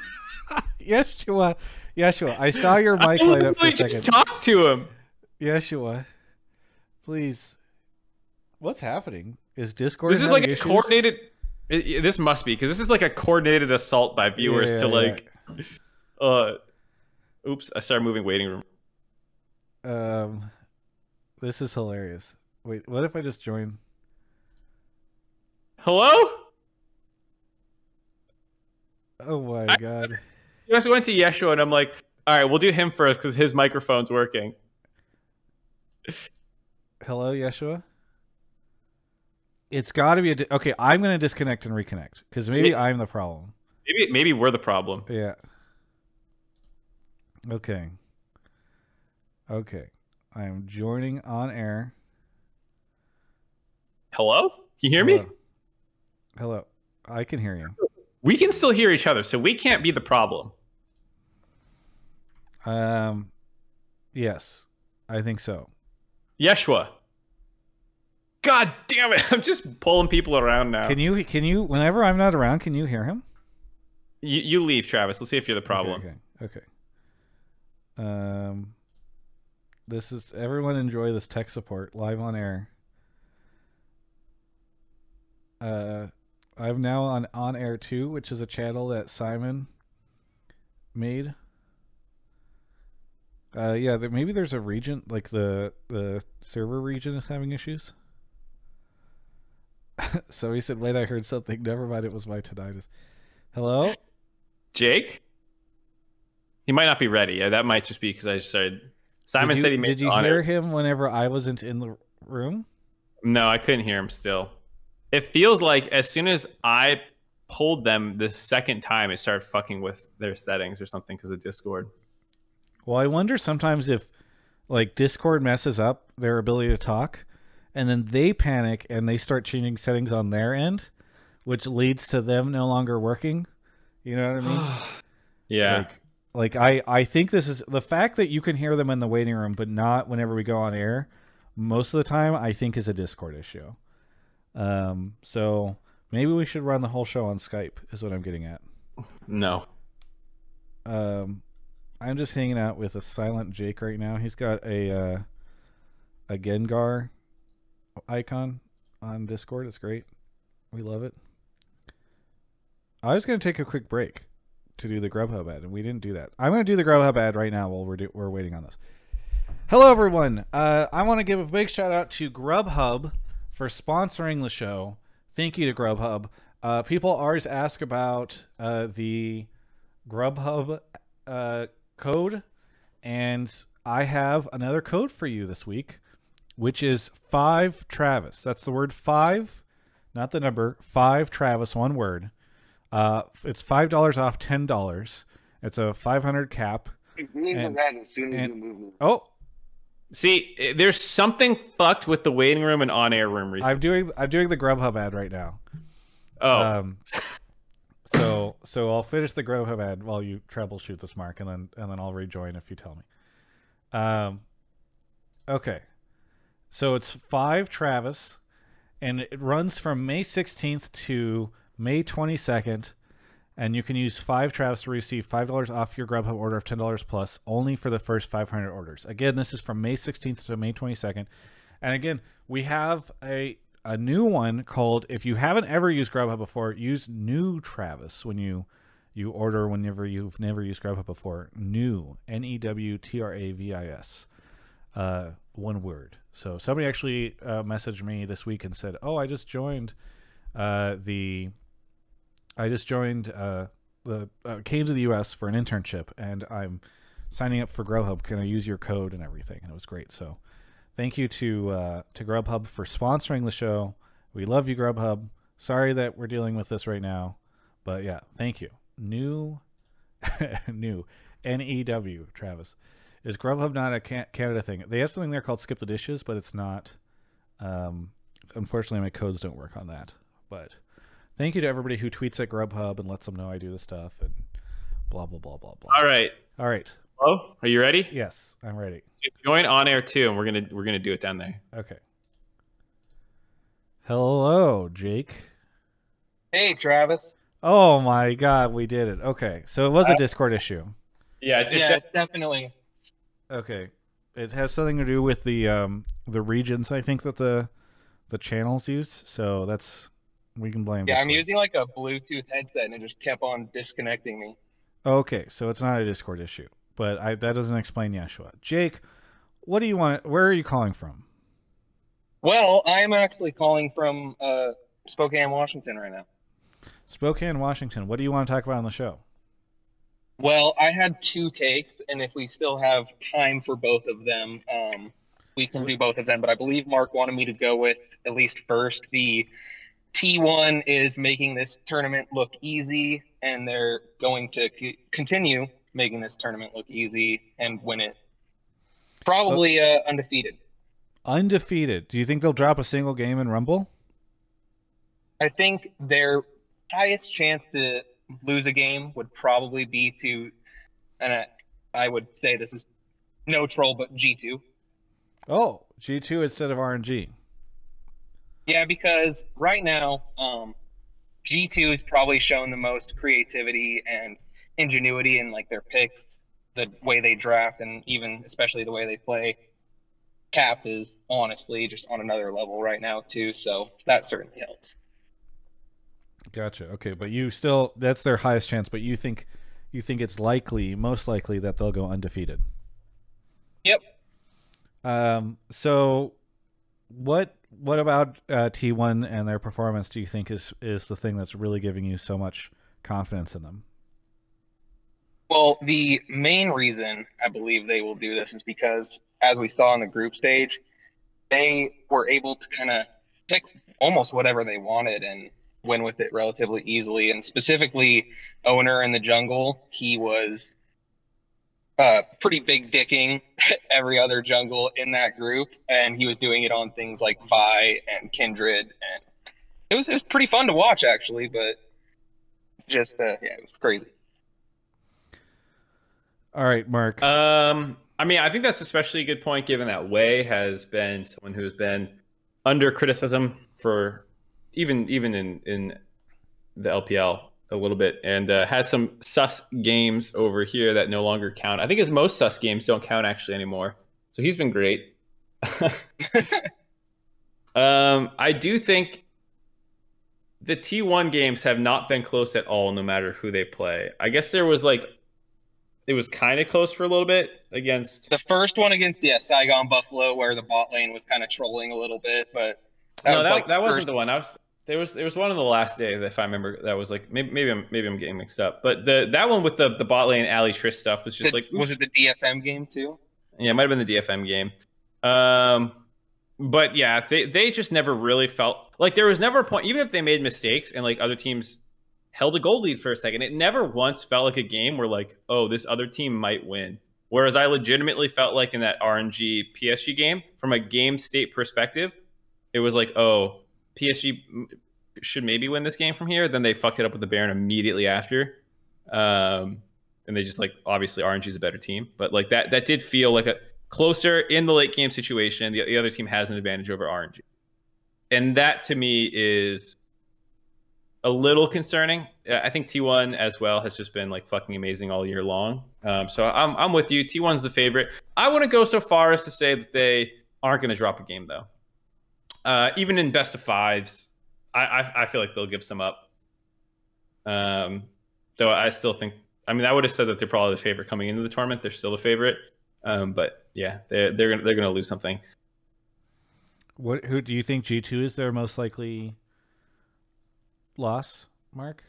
Yeshua, Yeshua, I saw your mic I light up for a just second. talked to him. Yeshua, please. What's happening? Is Discord? This is like a coordinated. It- it- this must be because this is like a coordinated assault by viewers Yeah, to yeah, like. Uh, oops! I started moving waiting room. Um, this is hilarious. Wait, what if I just join? Hello? Oh my I- god! You guys went to Yeshua, and I'm like, all right, we'll do him first because his microphone's working. Hello, Yeshua. It's got to be a di- okay. I'm gonna disconnect and reconnect because maybe Yeah. I'm the problem. Maybe maybe we're the problem. Yeah. Okay. Okay. I am joining on air. Hello? Can you hear me? Hello. Hello. I can hear you. We can still hear each other, so we can't be the problem. Um yes. I think so. Yeshua. God damn it! I'm just pulling people around now. Can you can you whenever I'm not around, can you hear him? You, you leave, Travis. Let's see if you're the problem. Okay, okay. okay. Um this is everyone enjoy this tech support live on air. Uh I'm now on on air 2, which is a channel that Simon made. Uh yeah, there, maybe there's a region like the the server region is having issues. so he said, "Wait, I heard something. Never mind, it was my tinnitus." Hello? Jake? He might not be ready. Yeah, that might just be because I started. Simon you, said he made Did you hear it. him whenever I wasn't in the room? No, I couldn't hear him still. It feels like as soon as I pulled them the second time, it started fucking with their settings or something because of Discord. Well, I wonder sometimes if like Discord messes up their ability to talk, and then they panic and they start changing settings on their end, which leads to them no longer working. You know what I mean? yeah. Like, like I, I think this is the fact that you can hear them in the waiting room, but not whenever we go on air. Most of the time, I think is a Discord issue. Um, so maybe we should run the whole show on Skype. Is what I'm getting at. no. Um, I'm just hanging out with a silent Jake right now. He's got a uh, a Gengar icon on Discord. It's great. We love it. I was going to take a quick break to do the Grubhub ad, and we didn't do that. I'm going to do the Grubhub ad right now while we're do- we're waiting on this. Hello, everyone. Uh, I want to give a big shout out to Grubhub for sponsoring the show. Thank you to Grubhub. Uh, people always ask about uh, the Grubhub uh, code, and I have another code for you this week, which is five Travis. That's the word five, not the number. Five Travis, one word. Uh, it's five dollars off ten dollars. It's a five hundred cap. Leave And- red as soon as and- you move me. Oh, See, eh, there's something fucked with the waiting room and on-air room recently. I'm doing I'm doing the Grubhub ad right now. oh, Um, so so I'll finish the Grubhub ad while you troubleshoot this, Mark, and then and then I'll rejoin if you tell me. Um, okay. So it's five Travis, and it runs from May 16th to May 22nd, and you can use five Travis to receive five dollars off your Grubhub order of ten dollars plus, only for the first 500 orders. Again, this is from May 16th to May 22nd, and again, we have a a new one called if you haven't ever used Grubhub before, use new Travis when you you order whenever you've never used Grubhub before. New N E W T R A V I S. Uh, one word. So somebody actually uh, messaged me this week and said, "Oh, I just joined uh, the I just joined uh, the uh, came to the U.S. for an internship, and I'm signing up for Grubhub. Can I use your code and everything?" And it was great. So thank you to uh, to Grubhub for sponsoring the show. We love you, Grubhub. Sorry that we're dealing with this right now, but yeah, thank you. New, new, N E W, Travis. Is Grubhub not a Canada thing? They have something there called Skip the Dishes, but it's not. Um, unfortunately, my codes don't work on that. But thank you to everybody who tweets at Grubhub and lets them know I do the stuff and blah blah blah blah blah. all right. All right. Hello, are you ready? Yes, I'm ready. Join on air too, and we're gonna we're gonna do it down there. Okay. Hello, Jake. Hey, Travis. Oh my God, we did it. Okay, so it was a Discord issue. Yeah, it's, yeah, definitely. Okay, it has something to do with the um the regions. I think that the the channels used. So that's we can blame. Yeah, I'm using like a Bluetooth headset and it just kept on disconnecting me. Okay, so it's not a Discord issue, but I, that doesn't explain Yeshua. Jake, what do you want? Where are you calling from? Well, I'm actually calling from uh, Spokane, Washington right now. Spokane, Washington. What do you want to talk about on the show? Well, I had two takes, and if we still have time for both of them, um, we can do both of them. But I believe Mark wanted me to go with at least first the T1 is making this tournament look easy, and they're going to c- continue making this tournament look easy and win it. Probably uh, undefeated. Undefeated. Do you think they'll drop a single game in Rumble? I think their highest chance to lose a game would probably be to, and I, I would say this is no troll, but G2. Oh, G2 instead of RNG. Yeah, because right now, um, G2 has probably shown the most creativity and ingenuity in like their picks, the way they draft, and even especially the way they play. Caps is honestly just on another level right now too, so that certainly helps. Gotcha. Okay, but you still that's their highest chance, but you think you think it's likely, most likely that they'll go undefeated. Yep. Um so what what about uh, T1 and their performance do you think is is the thing that's really giving you so much confidence in them? Well, the main reason I believe they will do this is because, as we saw in the group stage, they were able to kind of pick almost whatever they wanted and win with it relatively easily. And specifically, Oner in the jungle, he was uh, pretty big dicking every other jungle in that group, and he was doing it on things like Vi and Kindred, and it was it was pretty fun to watch actually, but just uh, yeah, it was crazy. All right, Mark. Um, I mean, I think that's especially a good point given that Wei has been someone who has been under criticism for even even in in the LPL a little bit and uh, had some sus games over here that no longer count. I think his most sus games don't count actually anymore. So he's been great. um, I do think the T1 games have not been close at all, no matter who they play. I guess there was like, it was kind of close for a little bit against. The first one against yeah Saigon Buffalo, where the bot lane was kind of trolling a little bit, but that no, was that, like that wasn't first- the one. I was there was there was one on the last day that if I remember that was like maybe maybe I'm maybe I'm getting mixed up. But the that one with the the bot lane Ali Triss stuff was just the- like was it the DFM game too? yeah, it might have been the DFM game. Um, but yeah, they they just never really felt like there was never a point, even if they made mistakes and like other teams held a goal lead for a second, it never once felt like a game where like, oh, this other team might win. Whereas I legitimately felt like in that RNG PSG game, from a game state perspective, it was like, oh, PSG should maybe win this game from here. Then they fucked it up with the Baron immediately after. Um, and they just like obviously RNG is a better team, but like that that did feel like a closer in the late game situation. The, the other team has an advantage over RNG, and that to me is a little concerning. Uh, I think T1 as well has just been like fucking amazing all year long. Um, so I'm I'm with you. T1's the favorite. I wouldn't go so far as to say that they aren't going to drop a game though. Uh, even in best of fives, I, I I feel like they'll give some up. Um, though I still think I mean, I would have said that they're probably the favorite coming into the tournament. They're still the favorite, um, but yeah, they're they're gonna they're gonna lose something. What? Who do you think G two is their most likely loss? Mark.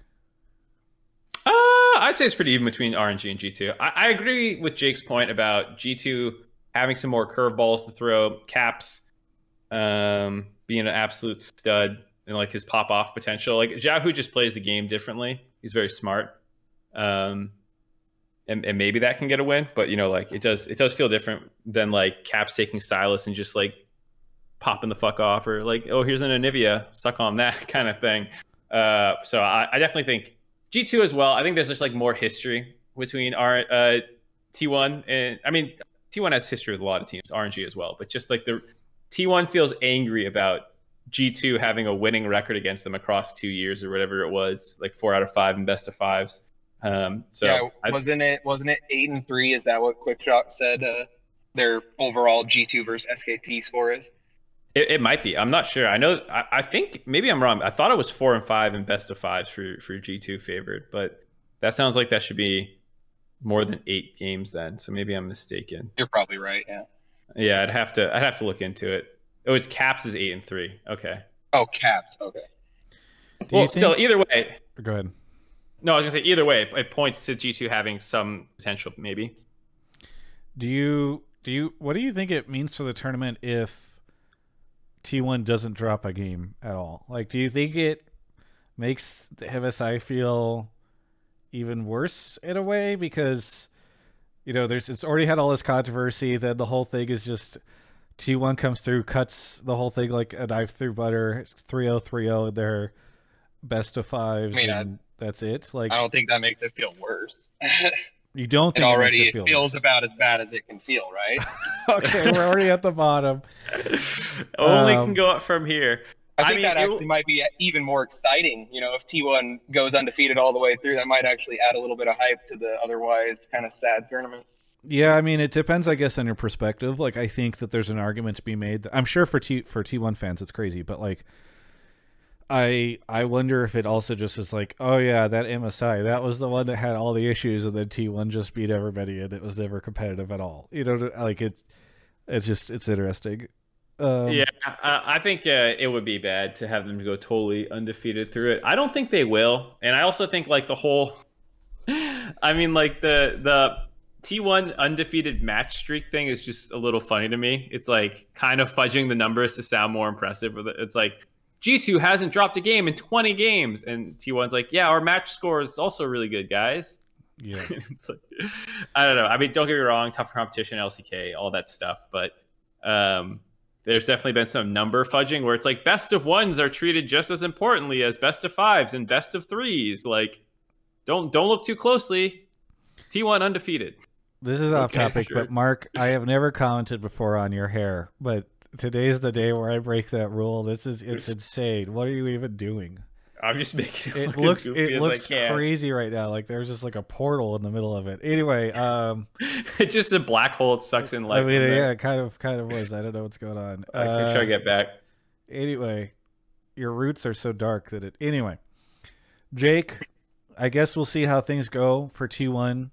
Uh, I'd say it's pretty even between RNG and G2. I, I agree with Jake's point about G2 having some more curveballs to throw, Caps um, being an absolute stud and like his pop off potential. Like Jahu just plays the game differently. He's very smart. Um, and, and maybe that can get a win, but you know, like it does, it does feel different than like Caps taking Sylas and just like popping the fuck off or like, oh, here's an Anivia, suck on that kind of thing. Uh, so I, I definitely think G2 as well. I think there's just like more history between our uh, T1 and I mean T1 has history with a lot of teams, RNG as well, but just like the T1 feels angry about G2 having a winning record against them across two years or whatever it was, like four out of five and best of fives. Um, so yeah, wasn't it wasn't it eight and three? Is that what QuickShot said? Uh, their overall G two versus SKT score is. It, it might be. I'm not sure. I know. I, I think maybe I'm wrong. I thought it was four and five and best of fives for for G2 favored, but that sounds like that should be more than eight games then. So maybe I'm mistaken. You're probably right. Yeah. Yeah, I'd have to. I'd have to look into it. Oh, it's Caps is eight and three. Okay. Oh, capped. Okay. Do well, you still, either way. Go ahead. No, I was gonna say either way. It points to G2 having some potential, maybe. Do you do you what do you think it means for the tournament if T1 doesn't drop a game at all? Like do you think it makes the MSI feel even worse in a way because you know there's it's already had all this controversy then the whole thing is just T1 comes through cuts the whole thing like a knife through butter 3-0 3-0 in their best of fives I mean, I- that's it like I don't think that makes it feel worse. you don't think already it, makes it it feel feels worse. about as bad as it can feel, right? okay we're already at the bottom Only Um, can go up from here. I I think mean, that actually w- might be even more exciting. You know, if T1 goes undefeated all the way through, that might actually add a little bit of hype to the otherwise kind of sad tournament. Yeah, I mean, it depends, I guess, on your perspective. Like, I think that there's an argument to be made. that- I'm sure for T for T1 fans, it's crazy, but like, I I wonder if it also just is like, oh yeah, that MSI, that was the one that had all the issues, and then T1 just beat everybody, and it was never competitive at all. You know, like it's it's just it's interesting. Um, yeah, I, I think uh, it would be bad to have them go totally undefeated through it. I don't think they will, and I also think like the whole. I mean, like the the T1 undefeated match streak thing is just a little funny to me. It's like kind of fudging the numbers to sound more impressive. It's like G2 hasn't dropped a game in 20 games, and T1's like, yeah, our match score is also really good, guys. Yeah. it's like, I don't know. I mean, don't get me wrong, tough competition, LCK, all that stuff, but um, there's definitely been some number fudging where it's like best of ones are treated just as importantly as best of fives and best of threes. Like, don't don't look too closely. T1 undefeated. This is off Okay, topic, sure. but Mark, I have never commented before on your hair, but today's the day where I break that rule. This is it's insane. What are you even doing? I'm just making it, It look looks it looks I crazy right now. Like there's just like a portal in the middle of it. Anyway, um it's just a black hole. It sucks in light. I mean yeah, it kind of kind of was. I don't know what's going on. I Uh, to get back. anyway, your roots are so dark that it. Anyway, Jake, I guess we'll see how things go for T1.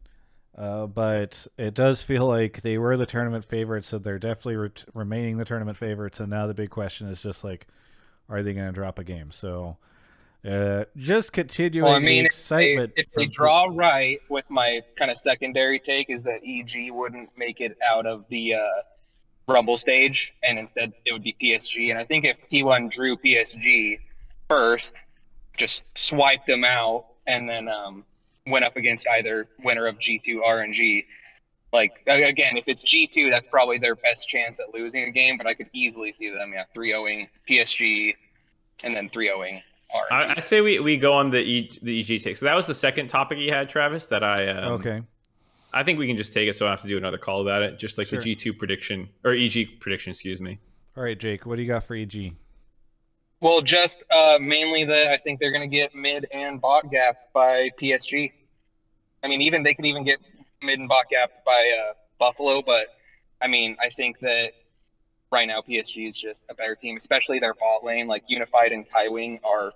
Uh, but it does feel like they were the tournament favorites, so they're definitely ret- remaining the tournament favorites. And now the big question is just like, are they going to drop a game? So, uh, just continuing Well, I the mean, if they, excitement. if they draw right, with my kind of secondary take is that EG wouldn't make it out of the uh, Rumble stage, and instead it would be PSG. And I think if T1 drew PSG first, just swiped them out, and then um, went up against either winner of G2 RNG. Like again, if it's G2, that's probably their best chance at losing a game. But I could easily see them, yeah, 3-0ing PSG, and then 3-0ing RNG. I, I say we, we go on the e, the EG take. So that was the second topic you had, Travis. That I um, okay. I think we can just take it, so I have to do another call about it. Just like Sure. the G two prediction or EG prediction, excuse me. All right, Jake, what do you got for E EG? Well, just uh, mainly that I think they're going to get mid and bot gap by PSG. I mean, even they could even get mid and bot gap by uh, Buffalo, but I mean, I think that right now PSG is just a better team, especially their bot lane. Like Unified and Kaiwing are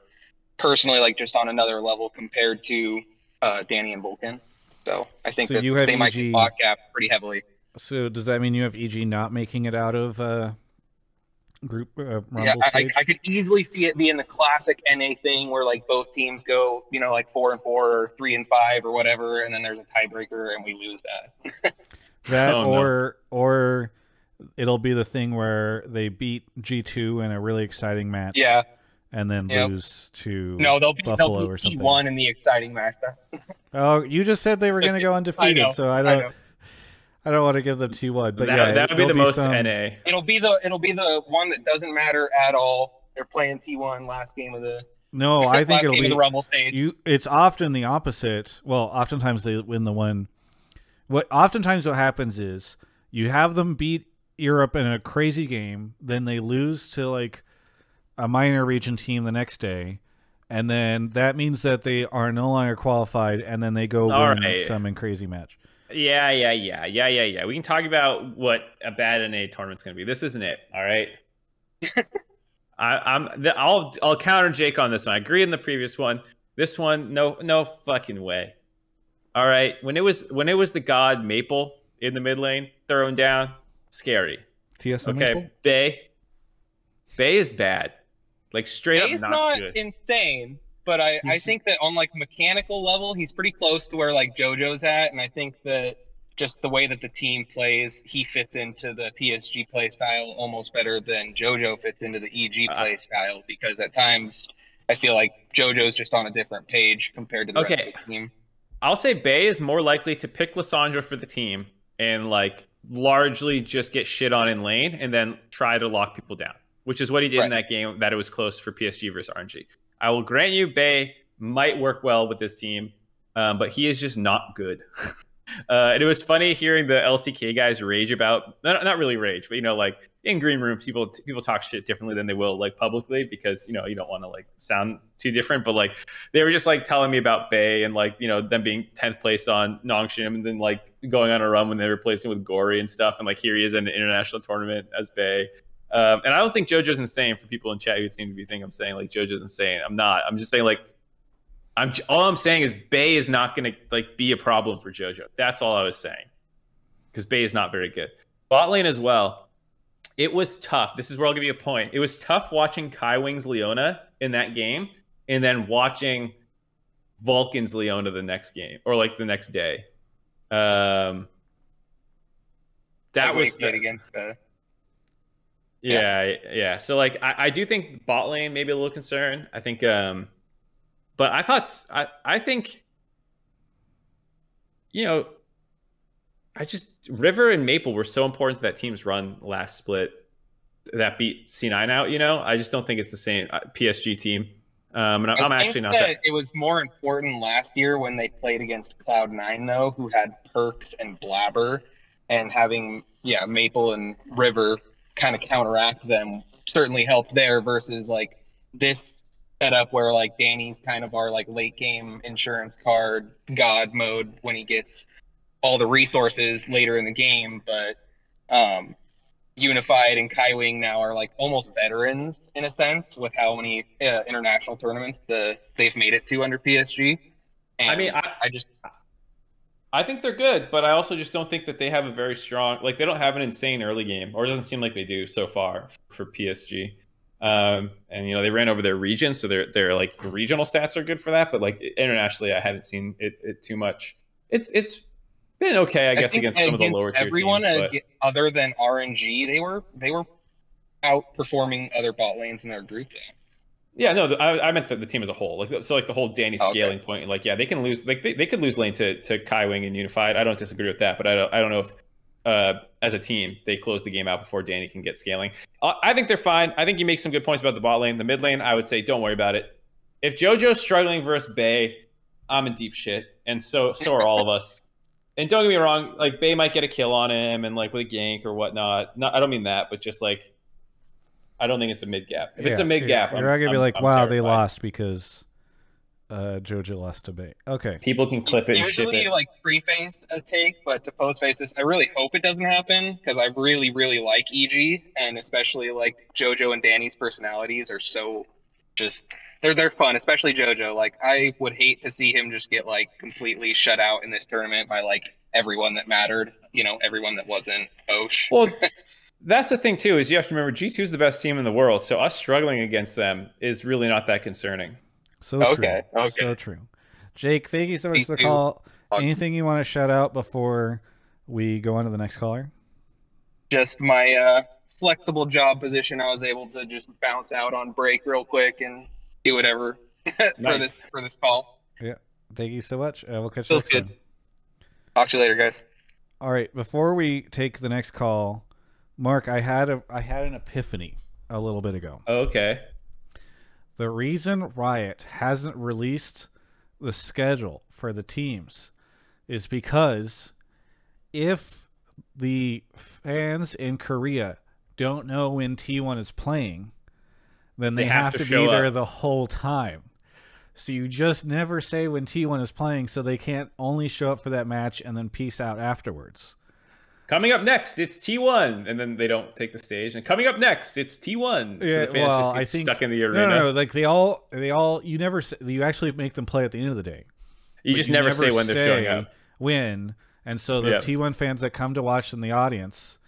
personally like just on another level compared to uh, Danny and Vulcan. So I think So that you have they might EG get bot gapped pretty heavily. So does that mean you have EG not making it out of uh, group uh, Rumble yeah, I, I? I could easily see it being the classic NA thing where like both teams go, you know, like four and four or three and five or whatever, and then there's a tiebreaker and we lose that. that Oh, no. or or it'll be the thing where they beat G2 in a really exciting match Yeah, and then Yep. lose to no, they'll be Buffalo they'll or something. T1 in the exciting match. Oh, you just said they were going to go undefeated, know, so I I don't know. I, don't want to give them T1, but that, yeah, that would be there'll the most some- NA. It'll be the it'll be the one that doesn't matter at all. They're playing T1 last game of the No, I think it'll be the Rumble stage. you it's often the opposite well oftentimes they win the one what oftentimes what happens is you have them beat europe in a crazy game then they lose to like a minor region team the next day and then that means that they are no longer qualified and then they go All win right. some in crazy match Yeah, yeah, yeah, yeah, yeah, yeah. We can talk about what a bad NA tournament's going to be. This isn't it. All right. I, I'm. The, I'll. I'll counter Jake on this one. I agree in the previous one. This one, no, no fucking way. All right. When it was when it was the god Maple in the mid lane throwing down, scary. TSM Okay, Maple? Bay. Bay is bad. Like straight He's up not, not, good. insane, but I, I think that on like mechanical level, he's pretty close to where like JoJo's at, and I think that just the way that the team plays, he fits into the PSG play style almost better than JoJo fits into the EG Uh, play style because at times I feel like JoJo's just on a different page compared to the Okay. rest of the team. I'll say Bay is more likely to pick Lissandra for the team and like largely just get shit on in lane and then try to lock people down, which is what he did in that game that it was close for PSG versus RNG. I will grant you Bay might work well with this team, um, but he is just not good. uh, and it was funny hearing the LCK guys rage about not, not really rage, but you know, like in green rooms, people people talk shit differently than they will like publicly because you know you don't want to like sound too different. But like they were just like telling me about Bay and like you know them being tenth place on Nongshim and then like going on a run when they were placing with Gori and stuff. And like here he is in an international tournament as Bay. Um, and I don't think JoJo's insane for people in chat who seem to be thinking I'm saying like JoJo's insane. I'm not. I'm just saying like I'm all I'm saying is Bay is not going to like be a problem for JoJo. That's all I was saying. Because Bay is not very good. Bot lane as well. It was tough. This is where I'll give you a point. It was tough watching Kaiwing's Leona in that game and then watching Vulcan's Leona the next game or like the next day. Um that was did against the yeah, yeah. So like I, I do think bot lane maybe a little concern. I think um but I thought I I think you know, I just River and Maple were so important to that team's run last split that beat C9 out. You know, I just don't think it's the same uh, PSG team. Um, and I'm, I'm actually not that, that. It was more important last year when they played against Cloud Nine, though, who had Perkz and Blaber, and having yeah Maple and River kind of counteract them certainly helped there versus like this setup where like Danny's kind of our like late game insurance card god mode when he gets all the resources later in the game, but um, Unified and Kaiwing now are like almost veterans in a sense with how many uh, international tournaments the they've made it to under PSG. And I mean, I, I just I think they're good, but I also just don't think that they have a very strong like they don't have an insane early game, or it doesn't seem like they do so far for PSG. Um, and you know they ran over their region, so their their like regional stats are good for that. But like internationally, I haven't seen it, it too much. It's it's been okay, I guess, I against some of the lower tier everyone teams. Everyone other than RNG, they were they were outperforming other bot lanes in their group. Though. Yeah, no, I, I meant the, the, team as a whole. Like, so, like the whole Danny scaling okay. point. Like, yeah, they can lose. Like, they, they could lose lane to to Kaiwing and Unified. I don't disagree with that, but I don't I don't know if uh, as a team they close the game out before Danny can get scaling. Uh, I think they're fine. I think you make some good points about the bot lane. The mid lane, I would say, don't worry about it. If JoJo's struggling versus Bay, I'm in deep shit, and so so are all of us and don't get me wrong, like Bay might get a kill on him and like with a gank or whatnot. Not, I don't mean that, but just like I don't think it's a mid gap. If yeah, it's a mid gap, you're not gonna be like, I'm, wow, they lost because uh, Jojo lost to Bay. Okay, people can clip it. Usually, it. like pre-phase a take, but to post-phase this, I really hope it doesn't happen because I really, really like EG, and especially like Jojo and Danny's personalities are so just they're they're fun, especially JoJo. Like I would hate to see him just get like completely shut out in this tournament by like everyone that mattered. You know, everyone that wasn't Osh. Well, that's the thing too is you have to remember G two is the best team in the world, so us struggling against them is really not that concerning. So okay, true. Okay. So true. Jake, thank you so much for the call. Anything you want to shout out before we go on to the next caller? Just my uh, flexible job position. I was able to just bounce out on break real quick and do whatever for this for this call. Yeah. Thank you so much. Uh, we'll catch Feels you next good. time. Talk to you later, guys. All right. Before we take the next call, Mark, I had a I had an epiphany a little bit ago. Oh, okay. The reason Riot hasn't released the schedule for the teams is because if the fans in Korea don't know when T1 is playing, then they, they have, have, to, to be there the whole time. So you just never say when T1 is playing, so they can't only show up for that match and then peace out afterwards. Coming up next, it's T1, and then they don't take the stage. And coming up next, it's T1. So yeah, well, I think stuck in the arena. No, no, no, like they all, they all. You never, you actually make them play at the end of the day. You just you never, never, say when they're showing up. When, and so the yep. T1 fans that come to watch in the audience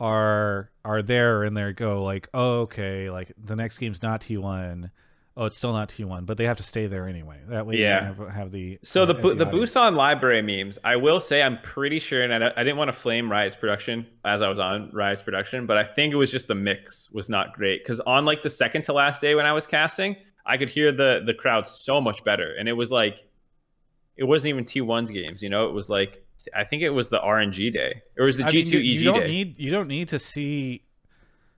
are are there and they go like, oh, okay, like the next game's not T1. Oh, it's still not T1, but they have to stay there anyway. That way, yeah, have, have, the so uh, the the, the Busan library memes. I will say, I'm pretty sure, and I, I didn't want to flame Riot's production as I was on Riot's production, but I think it was just the mix was not great because on like the second to last day when I was casting, I could hear the the crowd so much better, and it was like it wasn't even T1's games, you know, it was like I think it was the RNG day, or was the G two EG you don't day. Need, you don't need to see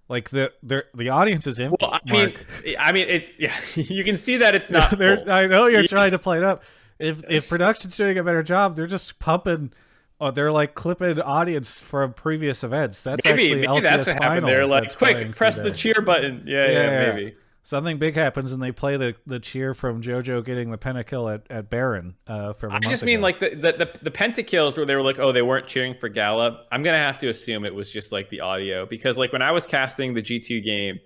like the the the audience is empty. Well, I mean, I mean, it's yeah, you can see that it's not. I know you're trying to play it up. If if production's doing a better job, they're just pumping. Oh, they're like clipping audience from previous events. That's maybe, actually maybe LCS that's what happened. They're like, quick, press the cheer button. Yeah, yeah, yeah, maybe something big happens and they play the, the cheer from JoJo getting the pentakill at, at Baron uh, from I just mean like the, the, the, the pentakills where they were like, oh, they weren't cheering for Gala. I'm going to have to assume it was just like the audio because like when I was casting the G2 game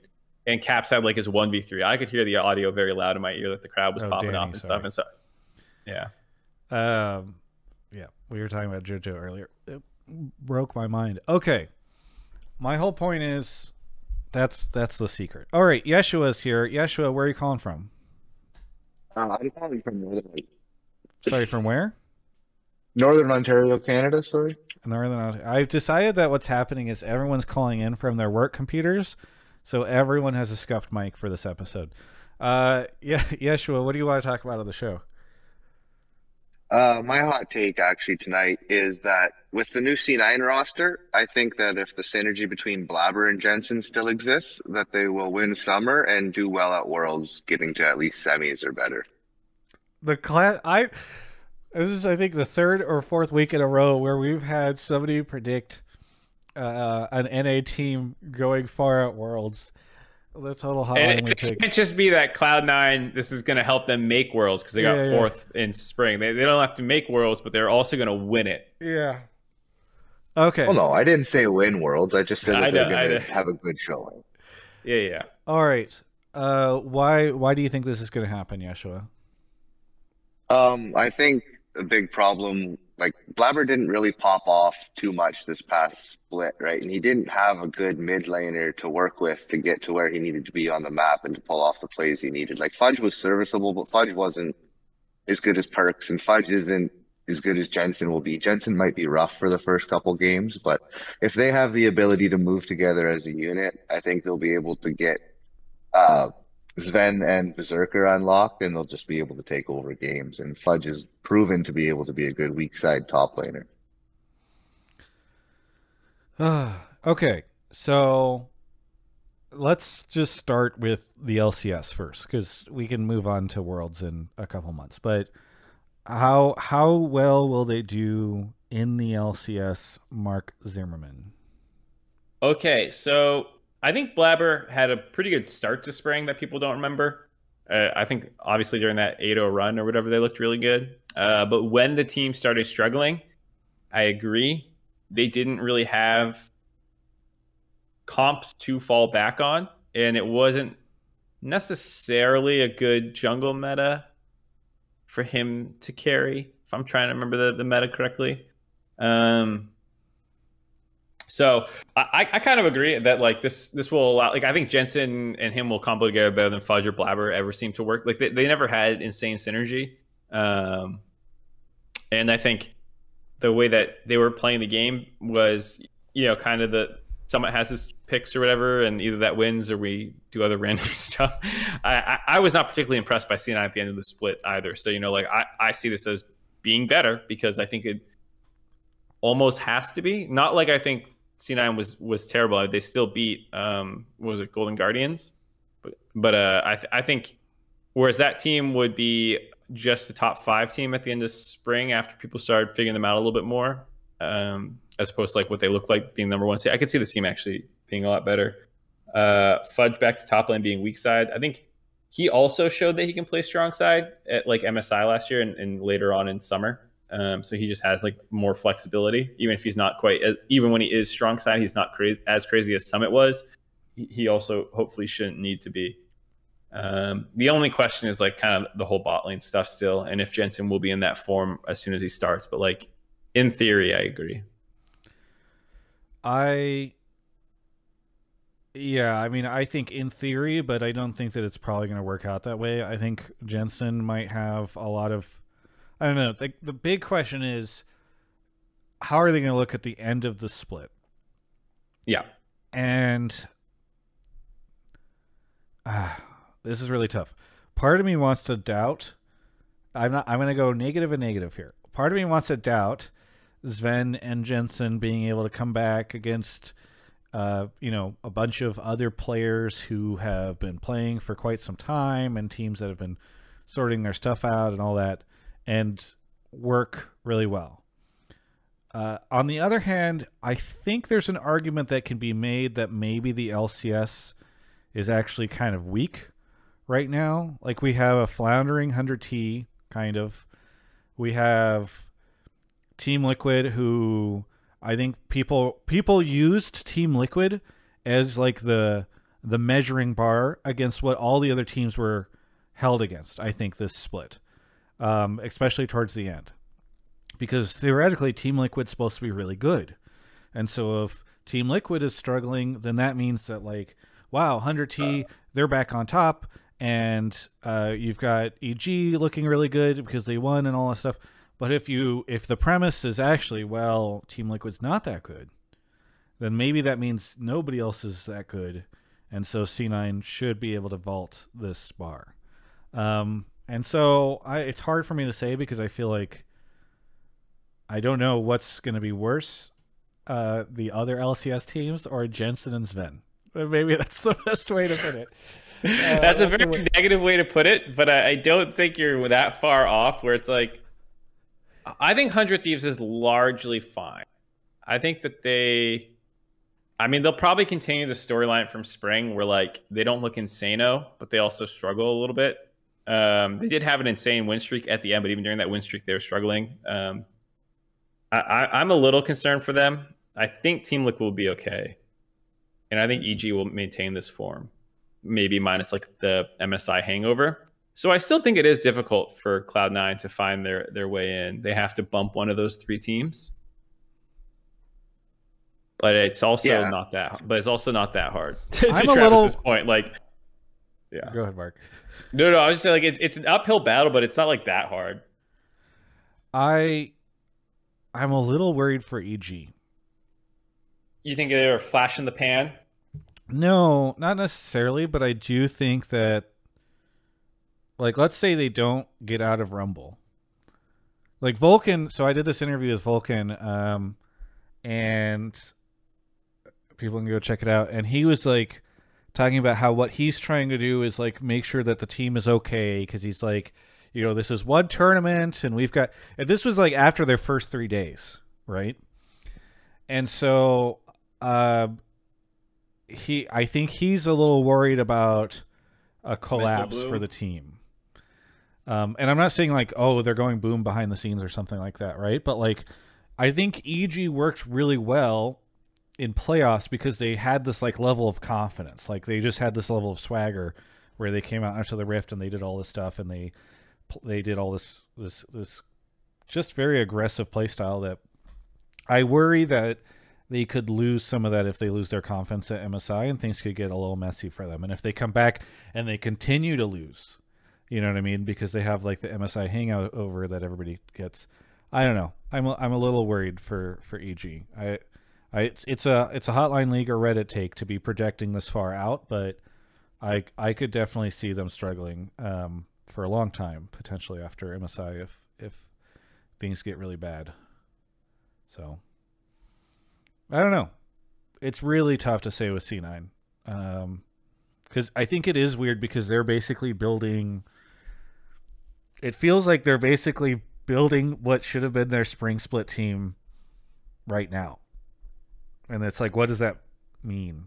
and Caps had like his 1v3, I could hear the audio very loud in my ear that the crowd was oh, popping Danny, off and sorry. stuff. And so, yeah. Um, yeah, we were talking about JoJo earlier. It broke my mind. Okay. My whole point is that's that's the secret. All right, Yeshua's here. Yeshua, where are you calling from? Uh, I'm calling from Northern. Sorry, from where? Northern Ontario, Canada. Sorry. Northern Ontario. I've decided that what's happening is everyone's calling in from their work computers, so everyone has a scuffed mic for this episode. Uh, yeah, Yeshua, what do you want to talk about on the show? Uh, my hot take actually tonight is that with the new C9 roster, I think that if the synergy between Blaber and Jensen still exists, that they will win summer and do well at Worlds, getting to at least semis or better. The class, I this is I think the third or fourth week in a row where we've had somebody predict uh, an NA team going far at Worlds. The total hotline And we it can't just be that Cloud Nine. This is going to help them make worlds because they got Yeah, yeah. fourth in spring. They, they don't have to make worlds, but they're also going to win it. Yeah. Okay. Well, no, I didn't say win Worlds. I just said I they're going to have a good showing. Yeah, yeah. All right. Uh, why why do you think this is going to happen, Yeshua? Um, I think a big problem, like Blaber didn't really pop off too much this past split, right? And he didn't have a good mid laner to work with to get to where he needed to be on the map and to pull off the plays he needed. Like Fudge was serviceable, but Fudge wasn't as good as Perkz, and Fudge isn't as good as Jensen will be. Jensen might be rough for the first couple games, but if they have the ability to move together as a unit, I think they'll be able to get uh Sven and Berserker unlocked, and they'll just be able to take over games. And Fudge is proven to be able to be a good weak side top laner. okay, so let's just start with the LCS first, because we can move on to Worlds in a couple months. But how how well will they do in the LCS, Mark Zimmerman? Okay, so I think Blaber had a pretty good start to spring that people don't remember. Uh, I think obviously during that 8-0 run or whatever, they looked really good. Uh, but when the team started struggling, I agree. They didn't really have comps to fall back on, and it wasn't necessarily a good jungle meta for him to carry. If I'm trying to remember the, the meta correctly. Um, so I, I kind of agree that like this this will allow like I think Jensen and him will combo together better than Fudge or Blaber ever seemed to work. Like they, they never had insane synergy. Um, and I think the way that they were playing the game was, you know, kind of the someone has his picks or whatever, and either that wins or we do other random stuff. I, I, I was not particularly impressed by C9 at the end of the split either. So, you know, like I, I see this as being better because I think it almost has to be. Not like I think C9 was was terrible. They still beat um what was it Golden Guardians, but but uh I th- I think whereas that team would be just the top five team at the end of spring after people started figuring them out a little bit more, um as opposed to like what they look like being number one. seed. I could see the team actually being a lot better. Uh, Fudge back to top lane being weak side. I think he also showed that he can play strong side at like MSI last year and, and later on in summer. Um, so he just has like more flexibility, even if he's not quite, even when he is strong side, he's not crazy as crazy as Summit was. He, he also hopefully shouldn't need to be. Um, the only question is like kind of the whole bot lane stuff still, and if Jensen will be in that form as soon as he starts. But like in theory, I agree. I yeah, I mean, I think in theory, but I don't think that it's probably going to work out that way. I think Jensen might have a lot of I don't know. The the big question is how are they going to look at the end of the split? Yeah. And uh, this is really tough. Part of me wants to doubt. I'm not. I'm going to go negative and negative here. Part of me wants to doubt Sven and Jensen being able to come back against, uh, you know, a bunch of other players who have been playing for quite some time and teams that have been sorting their stuff out and all that, and work really well. Uh, on the other hand, I think there's an argument that can be made that maybe the LCS is actually kind of weak right now. Like we have a floundering 100T, kind of. We have Team Liquid, who I think people people used Team Liquid as like the the measuring bar against what all the other teams were held against. I think this split, um, especially towards the end because theoretically Team Liquid's supposed to be really good. And so if Team Liquid is struggling, then that means that like, wow, 100T, they're back on top and uh, you've got EG looking really good because they won and all that stuff. But if you if the premise is actually, well, Team Liquid's not that good, then maybe that means nobody else is that good. And so C9 should be able to vault this bar. Um, and so I, it's hard for me to say because I feel like I don't know what's going to be worse, uh, the other LCS teams or Jensen and Sven. Maybe that's the best way to put it. Uh, that's a very way- negative way to put it, but I, I don't think you're that far off. Where it's like, I think Hundred Thieves is largely fine. I think that they, I mean, they'll probably continue the storyline from spring, where like they don't look insano, but they also struggle a little bit. Um, they did have an insane win streak at the end, but even during that win streak, they were struggling. Um, I, am a little concerned for them. I think Team Liquid will be okay, and I think EG will maintain this form, maybe minus like the MSI hangover. So I still think it is difficult for Cloud9 to find their their way in. They have to bump one of those three teams. But it's also yeah. not that but it's also not that hard to, to Travis's little... point. Like yeah. Go ahead, Mark. No, no, I was just saying like it's it's an uphill battle, but it's not like that hard. I I'm a little worried for EG. You think they're a flash in the pan? No, not necessarily, but I do think that like let's say they don't get out of Rumble. Like Vulcan, so I did this interview with Vulcan um and people can go check it out and he was like talking about how what he's trying to do is like make sure that the team is okay because he's like you know this is one tournament and we've got and this was like after their first three days right? And so uh he i think he's a little worried about a collapse for the team. Um and i'm not saying like oh they're going boom behind the scenes or something like that right? But like i think eg worked really well in playoffs because they had this like level of confidence. Like they just had this level of swagger where they came out into the rift and they did all this stuff and they they did all this this this just very aggressive play style that I worry that they could lose some of that if they lose their confidence at MSI and things could get a little messy for them. And if they come back and they continue to lose, you know what I mean? Because they have like the MSI hangout over that everybody gets. I don't know. I'm a, I'm a little worried for for EG. I I, it's, it's a it's a hotline league or Reddit take to be projecting this far out, but I I could definitely see them struggling um, for a long time potentially after MSI if if things get really bad. So I don't know. It's really tough to say with C9. Um, because I think it is weird because they're basically building. It feels like they're basically building what should have been their spring split team right now and it's like, what does that mean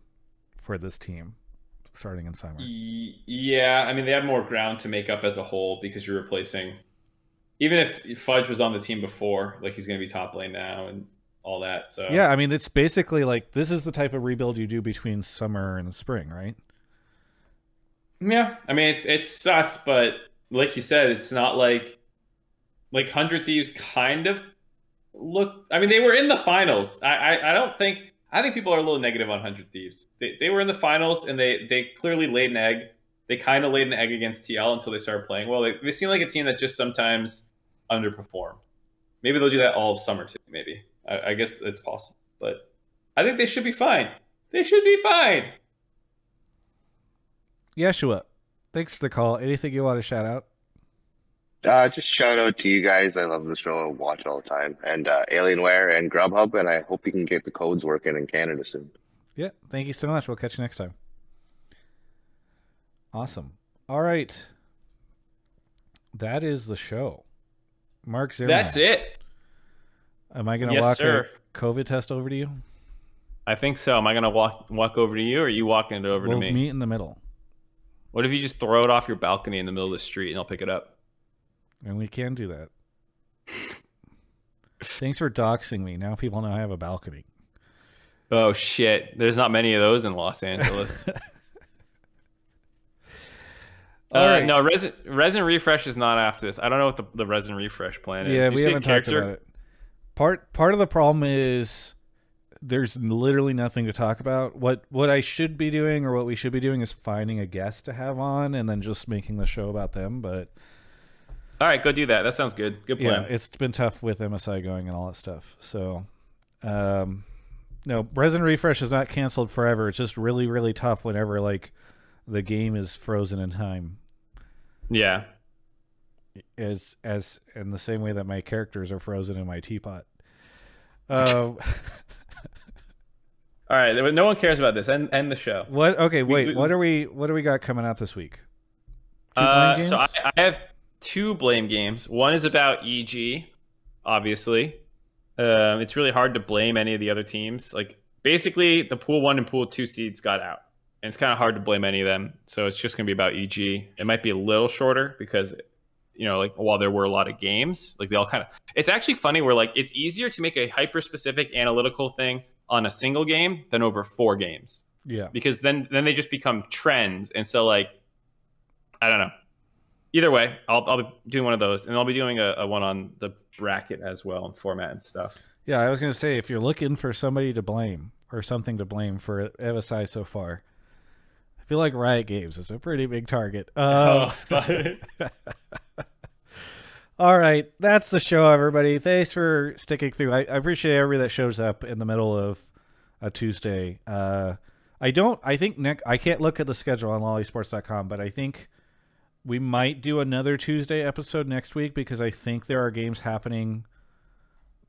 for this team starting in summer? Yeah, I mean, they have more ground to make up as a whole because you're replacing. Even if Fudge was on the team before, like he's going to be top lane now and all that. So yeah, I mean, it's basically like this is the type of rebuild you do between summer and spring, right? Yeah, I mean, it's it's sus, but like you said, it's not like like Hundred Thieves kind of look. I mean, they were in the finals. I, I I don't think I think people are a little negative on Hundred Thieves. They, they were in the finals and they they clearly laid an egg. They kind of laid an egg against TL until they started playing well. They, they seem like a team that just sometimes underperform. Maybe they'll do that all summer too. Maybe I, I guess it's possible, but I think they should be fine. They should be fine. Yeshua, thanks for the call. Anything you want to shout out? Uh, just shout out to you guys. I love the show. I watch all the time. And uh, Alienware and Grubhub. And I hope you can get the codes working in Canada soon. Yeah. Thank you so much. We'll catch you next time. Awesome. All right. That is the show. Mark Zero. That's it. Am I going to yes, walk sir. a COVID test over to you? I think so. Am I going to walk walk over to you, or are you walking it over we'll to me? Meet in the middle. What if you just throw it off your balcony in the middle of the street, and I'll pick it up? And we can do that. Thanks for doxing me. Now people know I have a balcony. Oh shit! There's not many of those in Los Angeles. Uh, right. No, resin resin refresh is not after this. I don't know what the, the resin refresh plan is. Yeah, we haven't talked about it. Part part of the problem is there's literally nothing to talk about. What what I should be doing or what we should be doing is finding a guest to have on and then just making the show about them. But all right, go do that. That sounds good. Good plan. Yeah, it's been tough with MSI going and all that stuff. So, um, no, Resin Refresh is not canceled forever. It's just really, really tough whenever like the game is frozen in time. Yeah. As as in the same way that my characters are frozen in my teapot. Um, All right, no one cares about this. End, end the show. what? Okay, wait. we- what are we? What do we got coming out this week? Uh, so I. I have two blame games. One is about EG, obviously. Um, it's really hard to blame any of the other teams. Like basically, the pool one and pool two seeds got out, and it's kind of hard to blame any of them. So it's just going to be about EG. It might be a little shorter because, you know, like while there were a lot of games, like they all kind of. It's actually funny where like it's easier to make a hyper specific analytical thing on a single game than over four games yeah. because then then they just become trends and so like i don't know either way i'll, I'll be doing one of those and i'll be doing a, a one on the bracket as well and format and stuff Yeah, I was gonna say if you're looking for somebody to blame or something to blame for MSI so far, I feel like Riot Games is a pretty big target. Um, all right, that's the show, everybody. Thanks for sticking through. I, I appreciate everybody that shows up in the middle of a Tuesday. Uh, I don't. I think Nick. I can't look at the schedule on lolesports.com, but I think we might do another Tuesday episode next week because I think there are games happening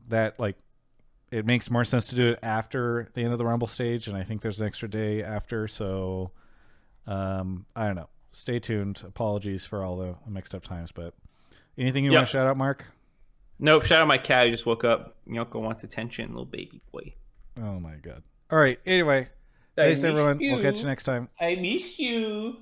that like it makes more sense to do it after the end of the rumble stage and i think there's an extra day after so um i don't know. Stay tuned. Apologies for all the mixed up times but anything you Yep. want to shout out mark? Nope shout out my cat. Who just woke up yoko wants attention little baby boy. Oh my god. All right anyway. Thanks everyone. We'll catch you next time. I miss you